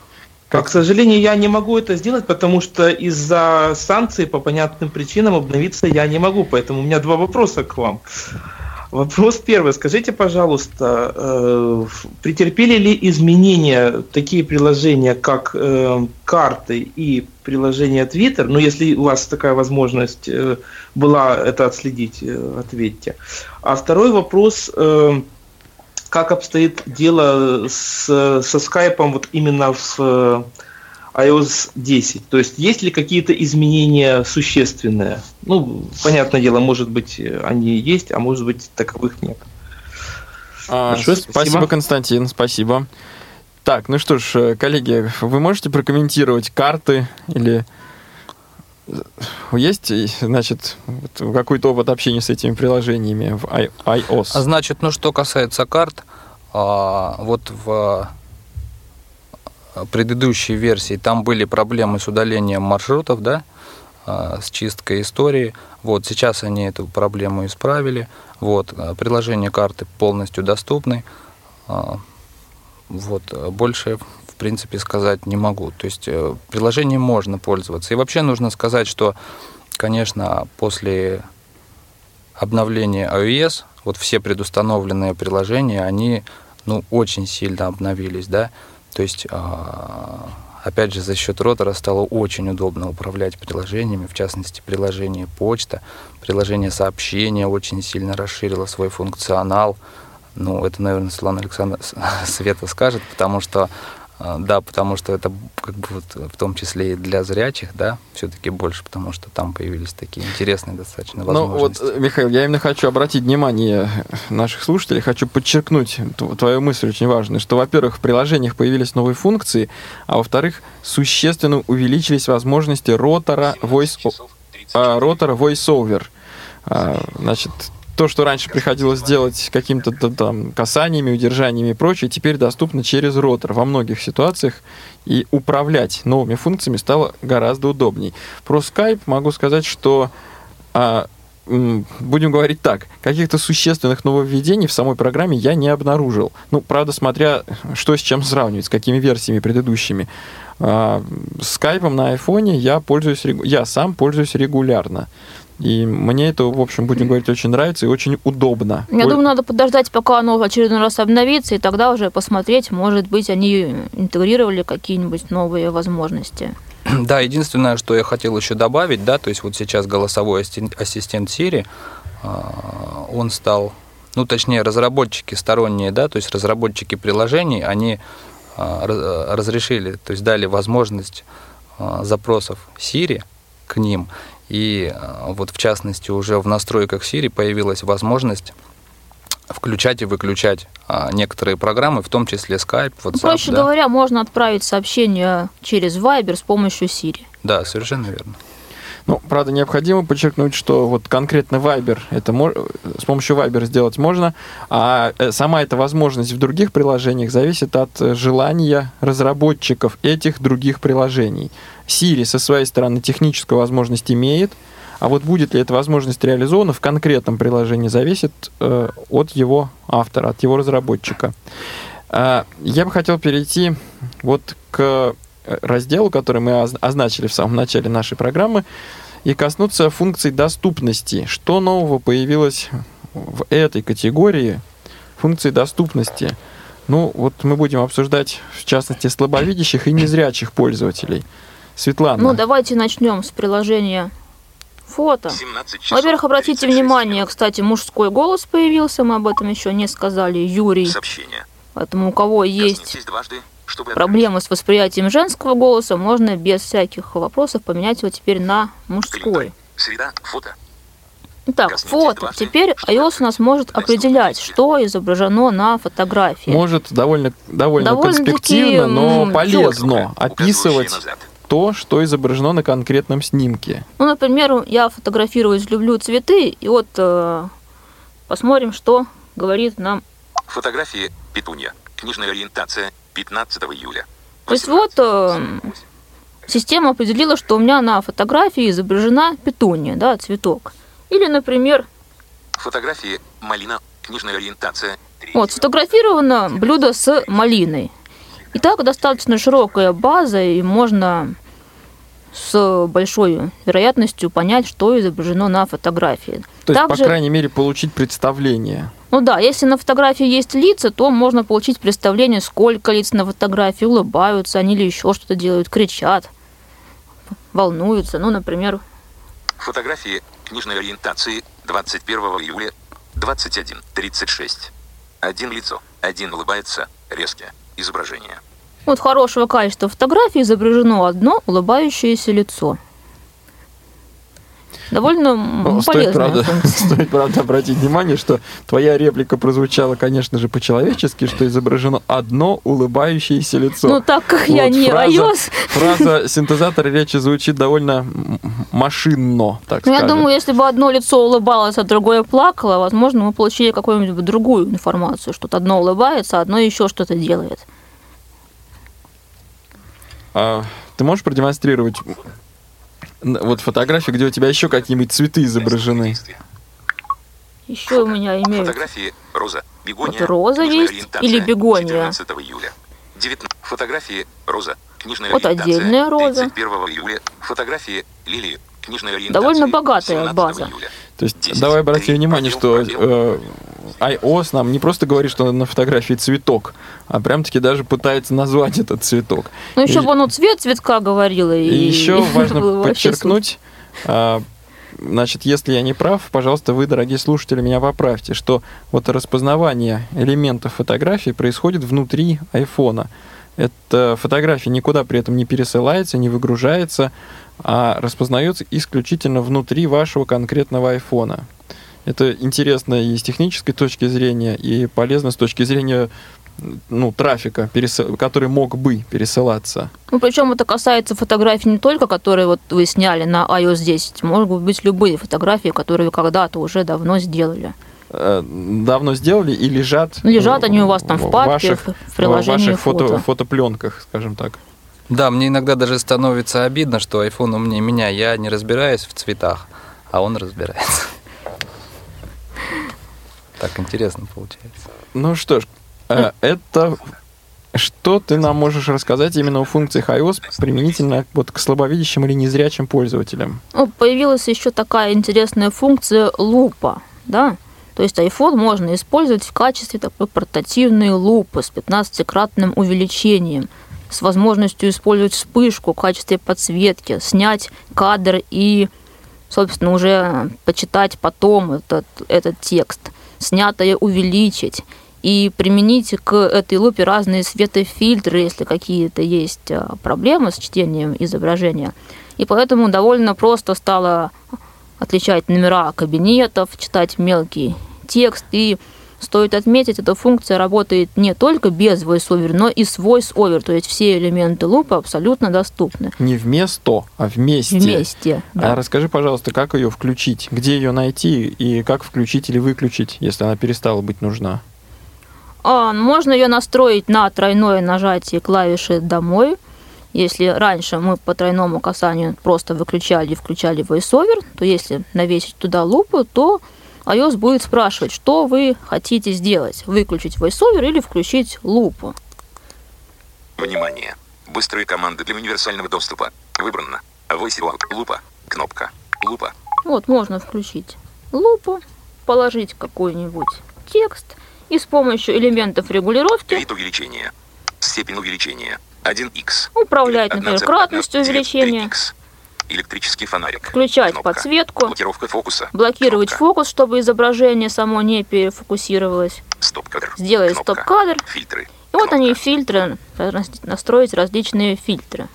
А, К сожалению, я не могу это сделать, потому что из-за санкций по понятным причинам обновиться я не могу. Поэтому у меня два вопроса к вам. Вопрос первый. Скажите, пожалуйста, э, претерпели ли изменения такие приложения, как э, карты и приложение Twitter? Ну, если у вас такая возможность э, была это отследить, э, ответьте. А второй вопрос. э, как обстоит дело с, со скайпом вот именно в iOS 10? То есть есть ли какие-то изменения существенные? Ну, понятное дело, может быть, они есть, а может быть, таковых нет. А, Большое спасибо. спасибо. Константин, спасибо. Так, ну что ж, э, коллеги, вы можете прокомментировать карты или э, есть, э, значит, какой-то опыт общения с этими приложениями в iOS? А значит, ну что касается карт, а, вот в предыдущей версии там были проблемы с удалением маршрутов, да, а, с чисткой истории. Вот сейчас они эту проблему исправили. Вот а, приложение карты полностью доступны. Вот больше в принципе сказать не могу. То есть э, приложением можно пользоваться. И вообще нужно сказать, что, конечно, после обновления iOS, вот все предустановленные приложения, они ну, очень сильно обновились, да, то есть, а, опять же, за счет ротора стало очень удобно управлять приложениями, в частности, приложение почта, приложение сообщения очень сильно расширило свой функционал, ну, это, наверное, Светлана Александровна (laughs) Света скажет, потому что Да, потому что это как бы вот в том числе и для зрячих, да, все-таки больше, потому что там появились такие интересные достаточно Ну вот, возможности. э, Михаил, я именно хочу обратить внимание наших слушателей, хочу подчеркнуть твою мысль очень важную, что, во-первых, в приложениях появились новые функции, а во-вторых, существенно увеличились возможности ротора voice, а, ротора voice-over. А, Значит, то, что раньше приходилось делать каким-то там касаниями, удержаниями и прочее, теперь доступно через ротор во многих ситуациях, и управлять новыми функциями стало гораздо удобней. Про Skype могу сказать, что а, будем говорить так, каких-то существенных нововведений в самой программе я не обнаружил. Ну, правда, смотря что с чем сравнивать, с какими версиями предыдущими. А, скайпом на айфоне я пользуюсь, я сам пользуюсь регулярно. И мне это, в общем, будем говорить, очень нравится и очень удобно. Я думаю, надо подождать, пока оно в очередной раз обновится, и тогда уже посмотреть, может быть, они интегрировали какие-нибудь новые возможности. (clears throat) Да, единственное, что я хотел еще добавить, да, то есть вот сейчас голосовой ассистент, Siri, а, он стал, ну, точнее, разработчики сторонние, да, то есть разработчики приложений, они а, разрешили, то есть дали возможность а, запросов Siri к ним, и а, вот в частности уже в настройках Siri появилась возможность включать и выключать а, некоторые программы, в том числе Skype, Ну, WhatsApp. проще да. говоря, можно отправить сообщение через Viber с помощью Siri. Да, совершенно верно. Ну, правда, необходимо подчеркнуть, что вот конкретно Viber, это мо- с помощью Viber сделать можно, а э, сама эта возможность в других приложениях зависит от э, желания разработчиков этих других приложений. Siri со своей стороны техническую возможность имеет, а вот будет ли эта возможность реализована в конкретном приложении, зависит э, от его автора, от его разработчика. А, Я бы хотел перейти вот к э, разделу, который мы оз- означили в самом начале нашей программы, и коснуться функций доступности. Что нового появилось в этой категории функций доступности? Ну, вот мы будем обсуждать, в частности, слабовидящих и незрячих пользователей. Светлана, Ну, давайте начнем с приложения фото. Во-первых, обратите внимание, кстати, мужской голос появился, мы об этом еще не сказали, Юрий. Сообщение. Поэтому у кого есть дважды, чтобы проблемы с восприятием женского голоса, можно без всяких вопросов поменять его теперь на мужской. Среда. Фото. Итак, фото. Теперь iOS у нас может определять, что изображено на фотографии. может довольно, довольно, Довольно-таки, конспективно, но полезно описывать то, что изображено на конкретном снимке. Ну, например, я фотографируюсь, люблю цветы, и вот э, посмотрим, что говорит нам. Фотографии. Петунья. Книжная ориентация. 15 июля. То есть вот э, система определила, что у меня на фотографии изображена петуния, да, цветок. Или, например, Фотографии. Малина. Книжная ориентация. вот сфотографировано блюдо с малиной. И так достаточно широкая база, и можно с большой вероятностью понять, что изображено на фотографии. То есть, Также- по крайней мере, получить представление. Ну да, если на фотографии есть лица, то можно получить представление, сколько лиц на фотографии, улыбаются они или еще что-то делают, кричат, волнуются. Ну, например, Фотографии. Книжной ориентации. 21 июля. 21.36. Один лицо. Один улыбается. Резкие. Изображение. Вот хорошего качества фотографии изображено одно улыбающееся лицо. Довольно Ну, стоит, правда, функция. (laughs) (laughs) стоит, правда, обратить внимание, что твоя реплика прозвучала, конечно же, по-человечески, что изображено одно улыбающееся лицо. Ну, так как я Вот не фраза, iOS. Фраза (laughs) синтезатора речи звучит довольно машинно, так Ну, я скажем. думаю, если бы одно лицо улыбалось, а другое плакало, возможно, мы получили какую-нибудь другую информацию, что одно улыбается, а одно еще что-то делает. А ты можешь продемонстрировать вот фотографии, где у тебя еще какие-нибудь цветы изображены? Еще у меня имеют Фотографии. Роза. Бегония. Вот роза есть или бегония? 14 июля. 19. Фотографии. Роза. Книжная Вот отдельная роза. 31 июля. Фотографии. Лилии. Книжная довольно богатая 17 база. июля. То есть давай обратим внимание, что э, iOS нам не просто говорит, что на фотографии цветок, а прям-таки даже пытается назвать этот цветок. Ну, еще И- бы, ну, цвет цветка говорила. И, И еще (laughs) важно подчеркнуть, а, значит, если я не прав, пожалуйста, вы, дорогие слушатели, меня поправьте, что вот распознавание элементов фотографии происходит внутри айфона. Эта фотография никуда при этом не пересылается, не выгружается, а распознается исключительно внутри вашего конкретного айфона. Это интересно и с технической точки зрения, и полезно с точки зрения ну, трафика, который мог бы пересылаться. Ну, причем это касается фотографий не только, которые вот вы сняли на iOS 10, могут быть любые фотографии, которые вы когда-то уже давно сделали. Э, давно сделали и лежат. Ну, лежат они у вас там в папке, ваших, в приложении в ваших фото. фото, фотопленках, скажем так. Да, мне иногда даже становится обидно, что iPhone умнее меня. Я не разбираюсь в цветах, а он разбирается. Так интересно получается. Ну что ж, э, это что ты нам можешь рассказать именно о функциях iOS применительно вот к слабовидящим или незрячим пользователям? Ну, появилась еще такая интересная функция лупа, да? То есть iPhone можно использовать в качестве такой портативной лупы с 15-кратным увеличением, с возможностью использовать вспышку в качестве подсветки, снять кадр и, собственно, уже почитать потом этот, этот текст, снятое увеличить и применить к этой лупе разные светофильтры, если какие-то есть а, проблемы с чтением изображения. И поэтому довольно просто стало отличать номера кабинетов, читать мелкий текст. И стоит отметить, эта функция работает не только без VoiceOver, но и с VoiceOver. То есть все элементы лупа абсолютно доступны. Не вместо, а вместе. Вместе. Да. А расскажи, пожалуйста, как ее включить? Где ее найти и как включить или выключить, если она перестала быть нужна? А, можно ее настроить на тройное нажатие клавиши «Домой», если раньше мы по тройному касанию просто выключали и включали VoiceOver, то если навесить туда лупу, то iOS будет спрашивать, что вы хотите сделать, выключить VoiceOver или включить лупу. Внимание! Быстрые команды для универсального доступа. Выбрано. VoiceOver. Лупа. Кнопка. Лупа. Вот, можно включить лупу, положить какой-нибудь текст и с помощью элементов регулировки... Вид увеличения. Степень увеличения. 1х. Управлять, например, кратностью увеличения. Электрический фонарик. Включать Кнопка. подсветку. Блокировка фокуса. Блокировать Кнопка. фокус, чтобы изображение само не перефокусировалось. Стоп-кадр. Сделать стоп-кадр. Фильтры. И вот они фильтры, настроить различные фильтры.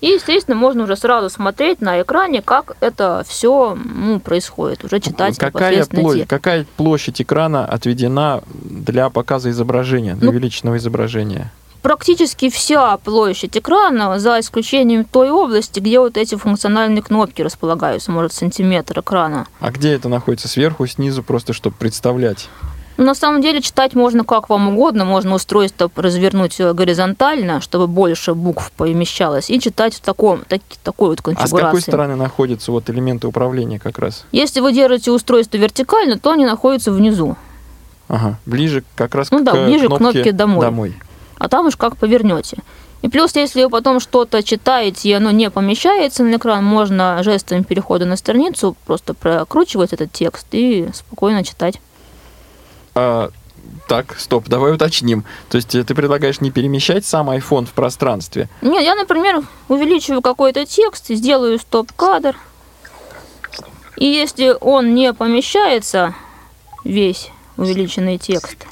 И, естественно, можно уже сразу смотреть на экране, как это все ну, происходит, уже читать какая, площадь, какая площадь экрана отведена для показа изображения, для ну, увеличенного изображения? Практически вся площадь экрана, за исключением той области, где вот эти функциональные кнопки располагаются, может, сантиметр экрана. А где это находится? Сверху, снизу, просто чтобы представлять? На самом деле читать можно как вам угодно, можно устройство развернуть горизонтально, чтобы больше букв помещалось, и читать в таком, так, такой вот конфигурации. А с какой стороны находятся вот элементы управления как раз? Если вы держите устройство вертикально, то они находятся внизу. Ага, ближе как раз ну, к да, ближе кнопке, к кнопке «Домой». домой а там уж как повернете. И плюс, если вы потом что-то читаете, и оно не помещается на экран, можно жестами перехода на страницу просто прокручивать этот текст и спокойно читать. А, так, стоп, давай уточним. То есть э, ты предлагаешь не перемещать сам iPhone в пространстве? Нет, я, например, увеличиваю какой-то текст, сделаю стоп-кадр. И если он не помещается, весь увеличенный текст,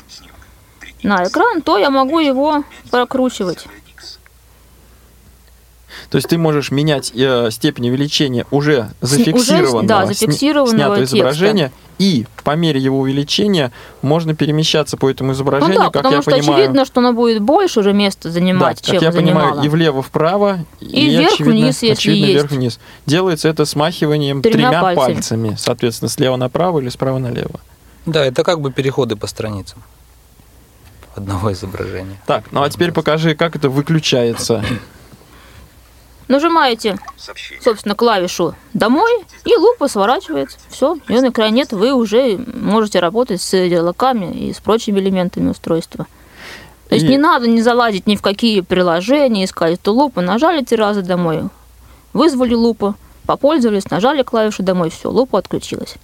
на экран, то я могу его прокручивать. То есть ты можешь менять э, степень увеличения уже зафиксированного, уже, да, зафиксированного снятого изображения, и по мере его увеличения можно перемещаться по этому изображению, ну да, как потому я что понимаю. очевидно, что оно будет больше уже места занимать, да, чем как я занимало. понимаю, и влево-вправо, и, и вверх-вниз, если очевидно, есть. вверх-вниз. Делается это смахиванием тремя, тремя пальцами. пальцами, соответственно, слева направо или справа налево. Да, это как бы переходы по страницам одного изображения. Так, ну а теперь покажи, как это выключается. Нажимаете, собственно, клавишу «Домой», и лупа сворачивается. Все, ее на экране нет, вы уже можете работать с ярлыками и с прочими элементами устройства. То есть И- не надо не залазить ни в какие приложения, искать эту лупу. Нажали три раза «Домой», вызвали лупу, попользовались, нажали клавишу «Домой», все, лупа отключилась.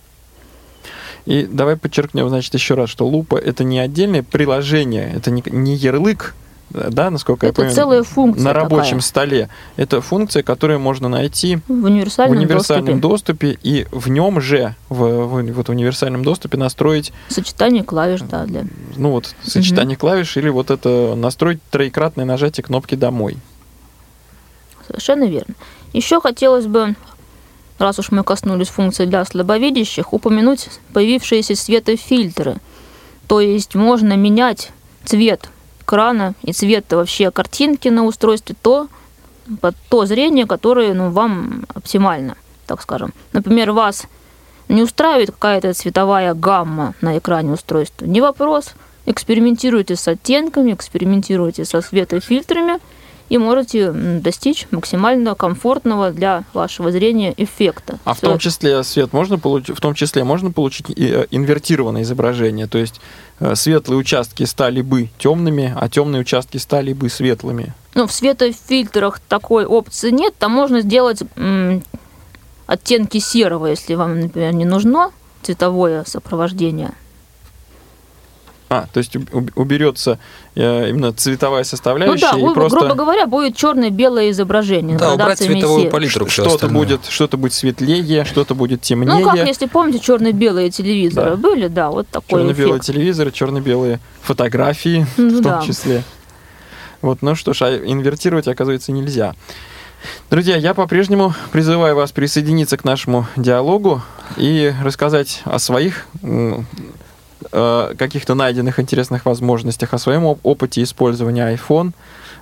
И давай подчеркнем, значит, еще раз, что лупа это не отдельное приложение, это не, не ярлык да, насколько Это я понимаю, целая функция на рабочем такая. столе. Это функция, которую можно найти В универсальном, в универсальном доступе. доступе. и в нем же, в, в- вот в универсальном доступе настроить, Сочетание клавиш, да, для... ну вот, сочетание клавиш или вот это настроить троекратное нажатие кнопки «Домой». Совершенно верно. Еще хотелось бы, раз уж мы коснулись функций для слабовидящих, упомянуть появившиеся светофильтры. То есть можно менять цвет экрана и цвет вообще картинки на устройстве то, под то зрение, которое ну, вам оптимально, так скажем. Например, вас не устраивает какая-то цветовая гамма на экране устройства. Не вопрос. Экспериментируйте с оттенками, экспериментируйте со светофильтрами и можете достичь максимально комфортного для вашего зрения эффекта. А в том числе свет можно получить, в том числе можно получить э, инвертированное изображение, то есть э, светлые участки стали бы темными, а темные участки стали бы светлыми. Ну, в светофильтрах такой опции нет. Там можно сделать оттенки серого, если вам, например, не нужно цветовое сопровождение. А, то есть уб- уб- уберется э, именно цветовая Ну составляющая да, и просто грубо говоря, будет черное-белое изображение. Да, убрать цветовую палитру. что-то будет, что-то будет светлее, что-то будет темнее. Ну, как, если помните, черно-белые телевизоры Да. были, да, вот такой Черно-белые эффект. телевизоры, черно-белые фотографии (laughs) Ну в том да. числе. Вот, ну что ж, а инвертировать, оказывается, нельзя. Друзья, я по-прежнему призываю вас присоединиться к нашему диалогу и рассказать о своих э, каких-то найденных интересных возможностях, о своем оп- опыте использования iPhone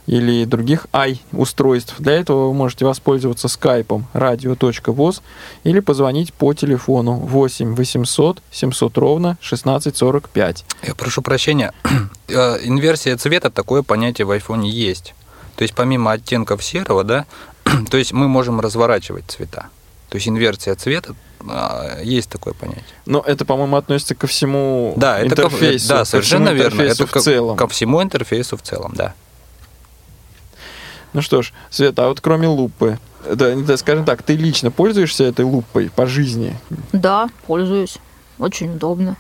или других i-устройств. Для этого вы можете воспользоваться скайпом radio.voz или позвонить по телефону 8 800 700 ровно 1645. Я прошу прощения. (clears throat) Э, Инверсия цвета, такое понятие в айфоне есть. То есть помимо оттенков серого, да, (clears throat) то есть мы можем разворачивать цвета. То есть инверсия цвета, есть такое понятие. Но это, по-моему, относится ко всему Да, это ко- интерфейсу. да, ко совершенно всему верно. Это в ко, целом. ко всему интерфейсу в целом, да. Ну что ж, Света, а вот кроме лупы, да, да, скажем так, ты лично пользуешься этой лупой по жизни? Да, пользуюсь. Очень удобно.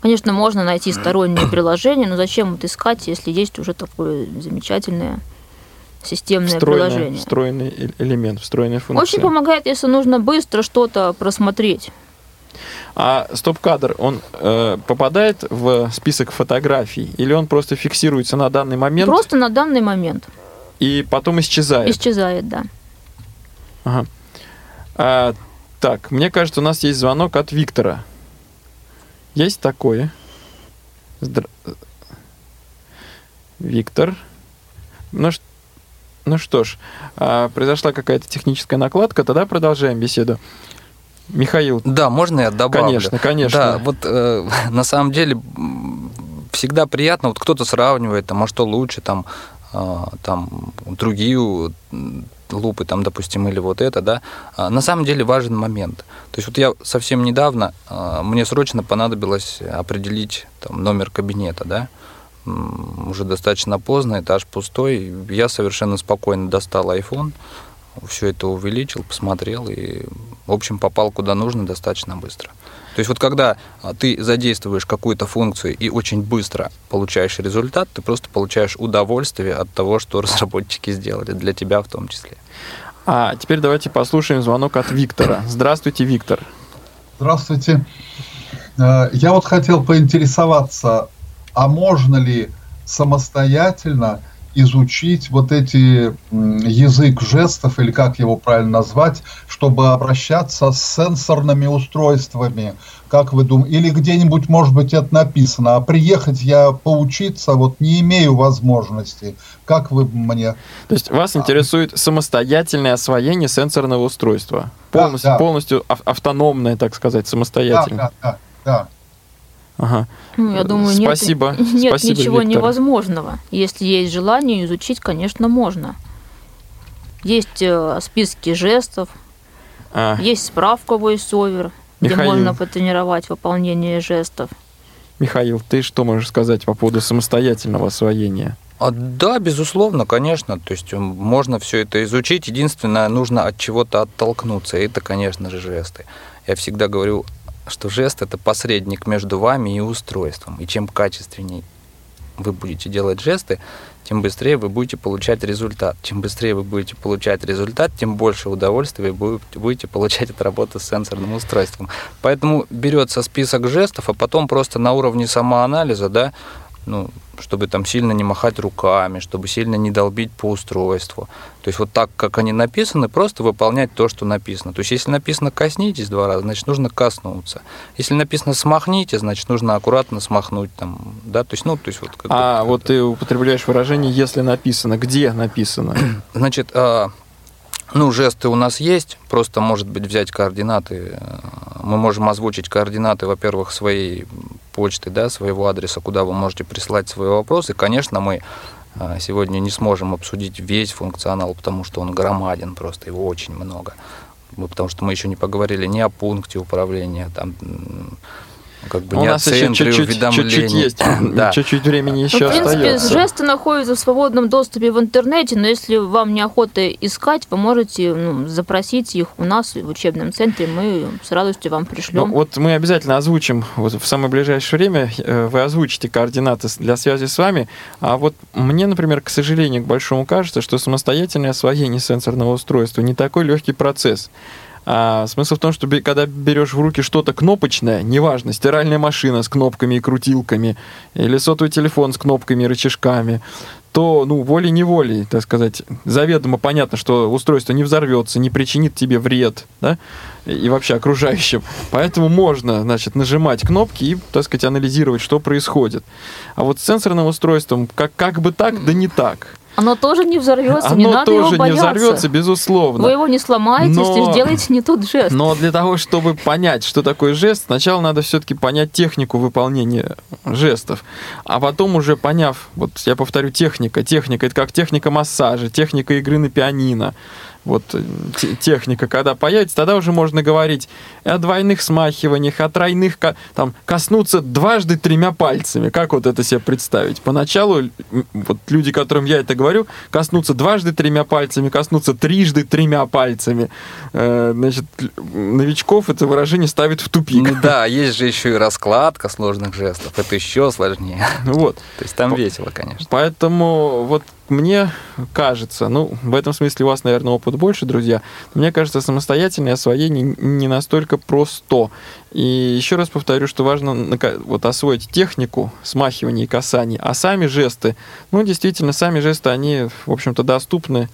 Конечно, можно найти сторонние приложения, но зачем вот искать, если есть уже такое замечательное системное Встроенный, приложение? встроенный э- элемент, встроенная функция. Очень помогает, если нужно быстро что-то просмотреть. А стоп-кадр, он э, попадает в список фотографий или он просто фиксируется на данный момент Просто на данный момент и потом исчезает? исчезает, да. Ага. А, так, мне кажется, у нас есть звонок от Виктора. Есть такое? Здра- Виктор. Ну, ш- ну что ж, а, произошла какая-то техническая накладка, тогда продолжаем беседу. Михаил. Да, можно я добавлю? Конечно, конечно. Да, вот э, (laughs) на самом деле всегда приятно, вот кто-то сравнивает, там, а что лучше, там, а, там другие лупы, там, допустим, или вот это, да. А на самом деле важен момент. То есть вот я совсем недавно, а, мне срочно понадобилось определить там, номер кабинета, да. М, Уже достаточно поздно, этаж пустой. Я совершенно спокойно достал iPhone, все это увеличил, посмотрел и, в общем, попал куда нужно достаточно быстро. То есть вот когда а, ты задействуешь какую-то функцию и очень быстро получаешь результат, ты просто получаешь удовольствие от того, что (laughs) разработчики сделали, для тебя в том числе. А теперь давайте послушаем звонок от Виктора. Здравствуйте, Виктор. Здравствуйте. Э, Я вот хотел поинтересоваться, а можно ли самостоятельно изучить вот эти язык жестов, или как его правильно назвать, чтобы обращаться с сенсорными устройствами, как вы думаете, или где-нибудь, может быть, это написано, а приехать я поучиться вот не имею возможности. Как вы мне... То есть вас интересует самостоятельное освоение сенсорного устройства? Да, Полностью, да. полностью ав- автономное, так сказать, Да, самостоятельно. да, да, да. Ага. Ну, я думаю, нет, Спасибо. (laughs) нет Спасибо, ничего Виктор. невозможного. Если есть желание изучить, конечно, можно. Есть э, списки жестов, А, есть справка VoiceOver, где Михаил. можно потренировать выполнение жестов. Михаил, ты что можешь сказать по поводу самостоятельного освоения? А, да, безусловно, конечно. То есть можно все это изучить. Единственное, нужно от чего-то оттолкнуться. И это, конечно же, жесты. Я всегда говорю, что жест это посредник между вами и устройством. И чем качественней вы будете делать жесты, тем быстрее вы будете получать результат. Чем быстрее вы будете получать результат, тем больше удовольствия вы будете получать от работы с сенсорным устройством. Поэтому берется список жестов, а потом просто на уровне самоанализа, да, ну, чтобы там сильно не махать руками, чтобы сильно не долбить по устройству. То есть вот так, как они написаны, просто выполнять то, что написано. То есть если написано «коснитесь» два раза, значит, нужно коснуться. Если написано «смахните», значит, нужно аккуратно смахнуть там, да, то есть, ну, то есть вот... Как а вот ты употребляешь выражение «если написано». Где написано? (clears throat) Значит, а, ну, жесты у нас есть, просто, может быть, взять координаты. Мы можем озвучить координаты, во-первых, своей почты, да, своего адреса, куда вы можете прислать свои вопросы. Конечно, мы а, сегодня не сможем обсудить весь функционал, потому что он громаден просто, его очень много. Потому что мы еще не поговорили ни о пункте управления, там как бы У не нас еще чуть-чуть, чуть-чуть есть, (clears throat) да. чуть-чуть времени еще ну, в принципе, остается. жесты находятся в свободном доступе в интернете, но если вам неохота искать, вы можете ну, запросить их у нас в учебном центре, мы с радостью вам пришлем. Ну, вот мы обязательно озвучим вот в самое ближайшее время, э, вы озвучите координаты для связи с вами, а вот мне, например, к сожалению, к большому кажется, что самостоятельное освоение сенсорного устройства не такой легкий процесс. А, смысл в том, что когда берешь в руки что-то кнопочное, неважно, стиральная машина с кнопками и крутилками, или сотовый телефон с кнопками и рычажками, то, ну, волей-неволей, так сказать, заведомо понятно, что устройство не взорвется, не причинит тебе вред, да, и вообще окружающим. Поэтому можно, значит, нажимать кнопки и, так сказать, анализировать, что происходит. А вот с сенсорным устройством как, как бы так, да не так. Оно тоже не взорвется, Оно не надо тоже его бояться. не взорвется, безусловно. Вы его не сломаете, но, если сделаете не тот жест. Но для того, чтобы понять, что такое жест, сначала надо все-таки понять технику выполнения жестов. А потом уже поняв, вот я повторю, техника. Техника — это как техника массажа, техника игры на пианино вот э, техника, когда появится, тогда уже можно говорить о двойных смахиваниях, о тройных, там, коснуться дважды тремя пальцами. Как вот это себе представить? Поначалу вот люди, которым я это говорю, коснуться дважды тремя пальцами, коснуться трижды тремя пальцами. Э, значит, новичков это выражение ставит в тупик. Ну да, есть же еще и раскладка сложных жестов. Это еще сложнее. Вот. То есть там весело, конечно. Поэтому вот мне кажется, ну, в этом смысле у вас, наверное, опыт больше, друзья, мне кажется, самостоятельное освоение не настолько просто. И еще раз повторю, что важно вот освоить технику смахивания и касаний, а сами жесты, ну, действительно, сами жесты, они, в общем-то, доступны,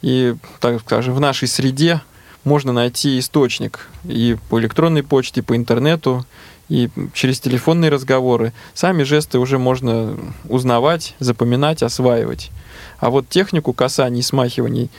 и, так скажем, в нашей среде можно найти источник и по электронной почте, и по интернету, и через телефонные разговоры. Сами жесты уже можно узнавать, запоминать, осваивать. А вот технику касаний, смахиваний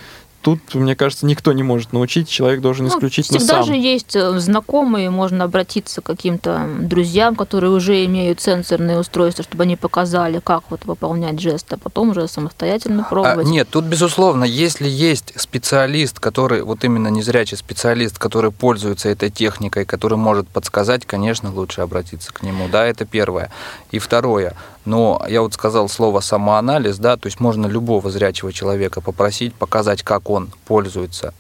тут, мне кажется, никто не может научить, человек должен ну, исключительно всегда сам. Всегда же есть э, знакомые, можно обратиться к каким-то друзьям, которые уже имеют сенсорные устройства, чтобы они показали, как вот выполнять жесты, а потом уже самостоятельно а, пробовать. А, нет, тут, безусловно, если есть специалист, который, вот именно незрячий специалист, который пользуется этой техникой, который может подсказать, конечно, лучше обратиться к нему, да, это первое. И второе, но я вот сказал слово самоанализ, да, то есть можно любого зрячего человека попросить показать, как он пользуется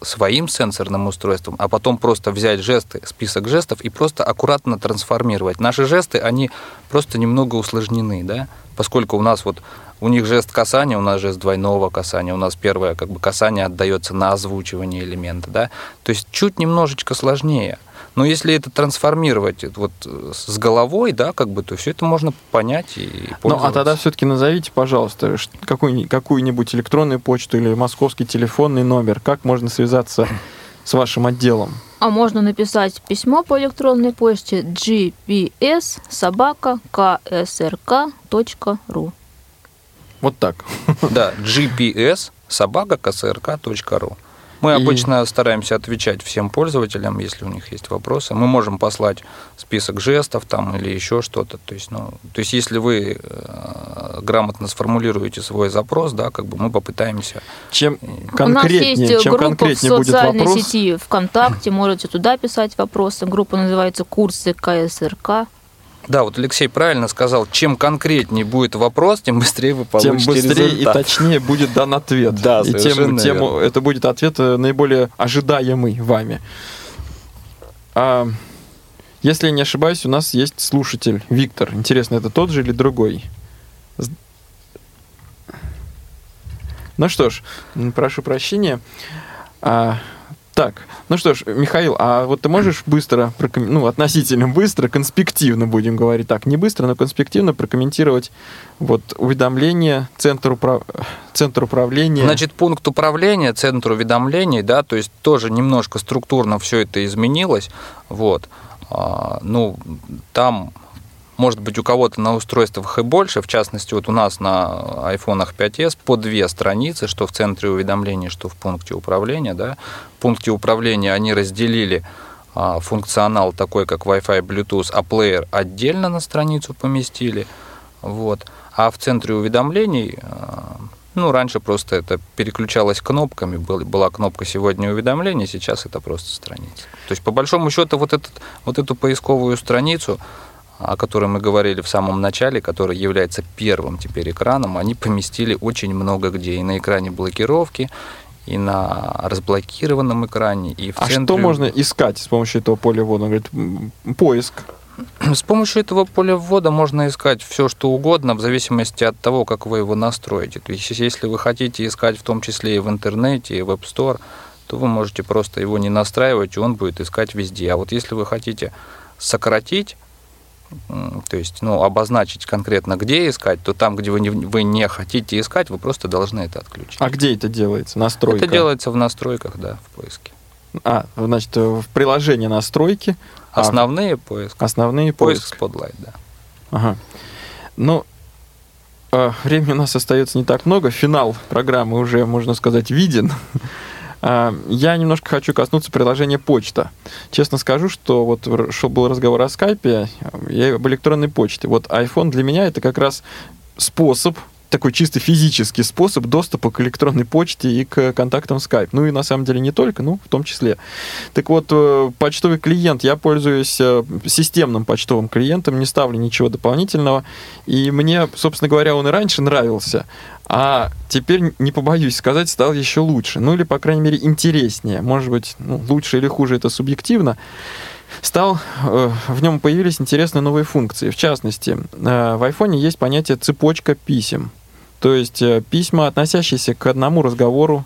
своим сенсорным устройством, а потом просто взять жесты, список жестов и просто аккуратно трансформировать. Наши жесты, они просто немного усложнены, да, поскольку у нас вот у них жест касания, у нас жест двойного касания, у нас первое как бы касание отдается на озвучивание элемента, да, то есть чуть немножечко сложнее – но если это трансформировать вот с головой, да, как бы, то все это можно понять и Ну, а тогда все-таки назовите, пожалуйста, какую, какую-нибудь электронную почту или московский телефонный номер. Как можно связаться с вашим отделом? А можно написать письмо по электронной почте gps собака ksrk.ru. Вот так. Да, gps собака ksrk.ru. Мы и... обычно стараемся отвечать всем пользователям, если у них есть вопросы. Мы можем послать список жестов там или еще что-то. То есть, ну, то есть если вы э, грамотно сформулируете свой запрос, да, как бы мы попытаемся. Чем конкретнее, у нас есть чем группа конкретнее в социальной будет вопрос. сети ВКонтакте, можете туда писать вопросы. Группа называется «Курсы КСРК». Да, вот Алексей правильно сказал, чем конкретнее будет вопрос, тем быстрее вы получите результат. Тем быстрее результат. и точнее будет дан ответ. Да, и тем, тем это будет ответ э, наиболее ожидаемый вами. А, если не ошибаюсь, у нас есть слушатель Виктор. Интересно, это тот же или другой? Ну что ж, прошу прощения. А, так, ну что ж, Михаил, а вот ты можешь быстро, ну, относительно быстро, конспективно будем говорить так, не быстро, но конспективно прокомментировать вот уведомление Центр, управ... Центр управления? Значит, пункт управления, Центр уведомлений, да, то есть тоже немножко структурно все это изменилось, вот. А, ну, там может быть, у кого-то на устройствах и больше, в частности, вот у нас на iPhone 5s по две страницы, что в центре уведомлений, что в пункте управления. Да. В пункте управления они разделили а, функционал такой, как Wi-Fi, Bluetooth, а плеер отдельно на страницу поместили. Вот. А в центре уведомлений, а, ну, раньше просто это переключалось кнопками, была кнопка «Сегодня уведомления», сейчас это просто страница. То есть, по большому счету, вот, этот, вот эту поисковую страницу о которой мы говорили в самом начале, который является первым теперь экраном, они поместили очень много где. И на экране блокировки, и на разблокированном экране, и в а центре... что можно искать с помощью этого поля ввода? Он говорит, поиск. С помощью этого поля ввода можно искать все, что угодно, в зависимости от того, как вы его настроите. То есть, если вы хотите искать в том числе и в интернете, и в App Store, то вы можете просто его не настраивать, и он будет искать везде. А вот если вы хотите сократить то есть, ну, обозначить конкретно, где искать, то там, где вы не, вы не хотите искать, вы просто должны это отключить. А где это делается? Настройка? Это делается в настройках, да, в поиске. А, значит, в приложении настройки. А Основные а, поиски. Основные поиск. Поиск Spotlight, да. Ага. Ну, э, времени у нас остается не так много. Финал программы уже, можно сказать, виден. А, я немножко хочу коснуться приложения почта. Честно скажу, что вот шел был разговор о скайпе, я об электронной почте. Вот iPhone для меня это как раз способ такой чисто физический способ доступа к электронной почте и к контактам Skype. Ну и на самом деле не только, но в том числе. Так вот, э, почтовый клиент, я пользуюсь э, системным почтовым клиентом, не ставлю ничего дополнительного. И мне, собственно говоря, он и раньше нравился. А теперь, не побоюсь сказать, стал еще лучше. Ну или, по крайней мере, интереснее. Может быть, ну, лучше или хуже, это субъективно стал, э, в нем появились интересные новые функции. В частности, в iPhone есть понятие цепочка писем. То есть э, письма, относящиеся к одному разговору,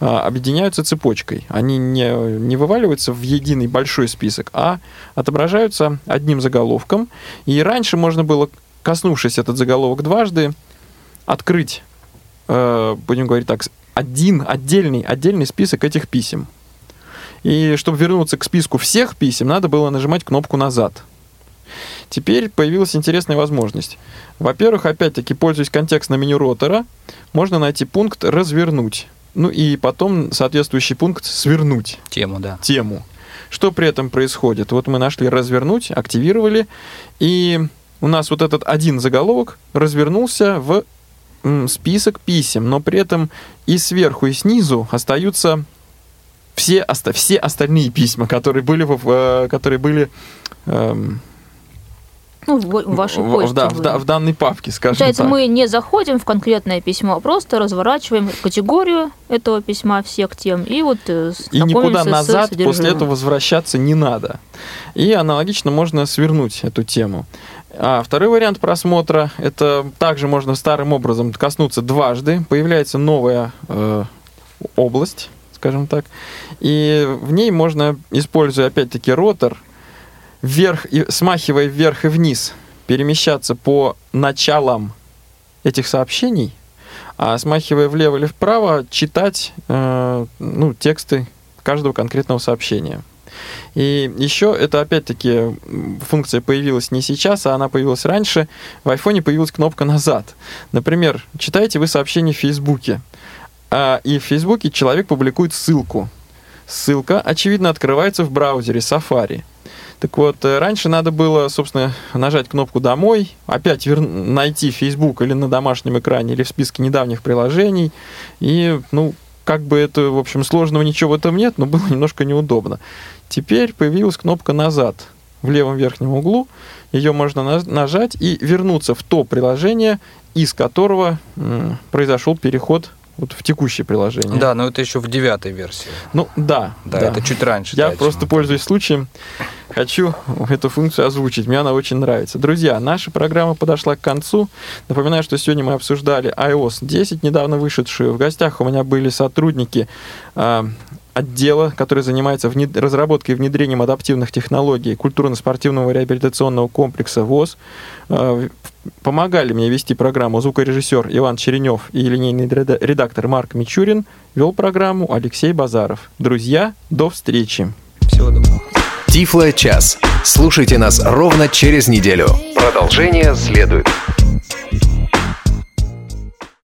а, объединяются цепочкой. Они не, не вываливаются в единый большой список, а отображаются одним заголовком. И раньше можно было, коснувшись этот заголовок дважды, открыть, э, будем говорить так, один отдельный, отдельный список этих писем. И чтобы вернуться к списку всех писем, надо было нажимать кнопку «Назад». Теперь появилась интересная возможность. Во-первых, опять-таки, пользуясь контекстным меню ротора, можно найти пункт «Развернуть». Ну и потом соответствующий пункт «Свернуть». Тему, да. Тему. Что при этом происходит? Вот мы нашли «Развернуть», активировали, и у нас вот этот один заголовок развернулся в список писем, но при этом и сверху, и снизу остаются все, все остальные письма, которые были, в, э, которые были эм, ну, в вашей почте. Да, в, в данной папке, скажем Получается, так. мы не заходим в конкретное письмо, а просто разворачиваем категорию этого письма всех тем и вот э, И никуда назад после этого возвращаться не надо. И аналогично можно свернуть эту тему. А второй вариант просмотра, это также можно старым образом коснуться дважды. Появляется новая э, область, скажем так, и в ней можно, используя опять-таки ротор, вверх и смахивая вверх и вниз, перемещаться по началам этих сообщений, а смахивая влево или вправо, читать э, ну, тексты каждого конкретного сообщения. И еще это опять-таки функция появилась не сейчас, а она появилась раньше. В айфоне появилась кнопка «Назад». Например, читаете вы сообщение в Фейсбуке, а, и в Фейсбуке человек публикует ссылку. Ссылка, очевидно, открывается в браузере Safari. Так вот, э, раньше надо было, собственно, нажать кнопку «Домой», опять вер... найти Facebook или на домашнем экране, или в списке недавних приложений. И, ну, как бы это, в общем, сложного ничего в этом нет, но было (laughs) немножко неудобно. Теперь появилась кнопка «Назад» в левом верхнем углу. Ее можно нажать и вернуться в то приложение, из которого произошел переход вот в текущее приложение. Да, но это еще в девятой версии. Ну да. Да, да. это чуть раньше. Я да, просто пользуюсь случаем хочу эту функцию озвучить. Мне она очень нравится. Друзья, наша программа подошла к концу. Напоминаю, что сегодня мы обсуждали iOS 10, недавно вышедшую. В гостях у меня были сотрудники э, отдела, который занимается внед... разработкой и внедрением адаптивных технологий культурно-спортивного реабилитационного комплекса ВОЗ. Э, помогали мне вести программу звукорежиссер Иван Черенев и линейный редактор Марк Мичурин. Вел программу Алексей Базаров. Друзья, до встречи. Всего доброго. Тифло час. Слушайте нас ровно через неделю. Продолжение следует.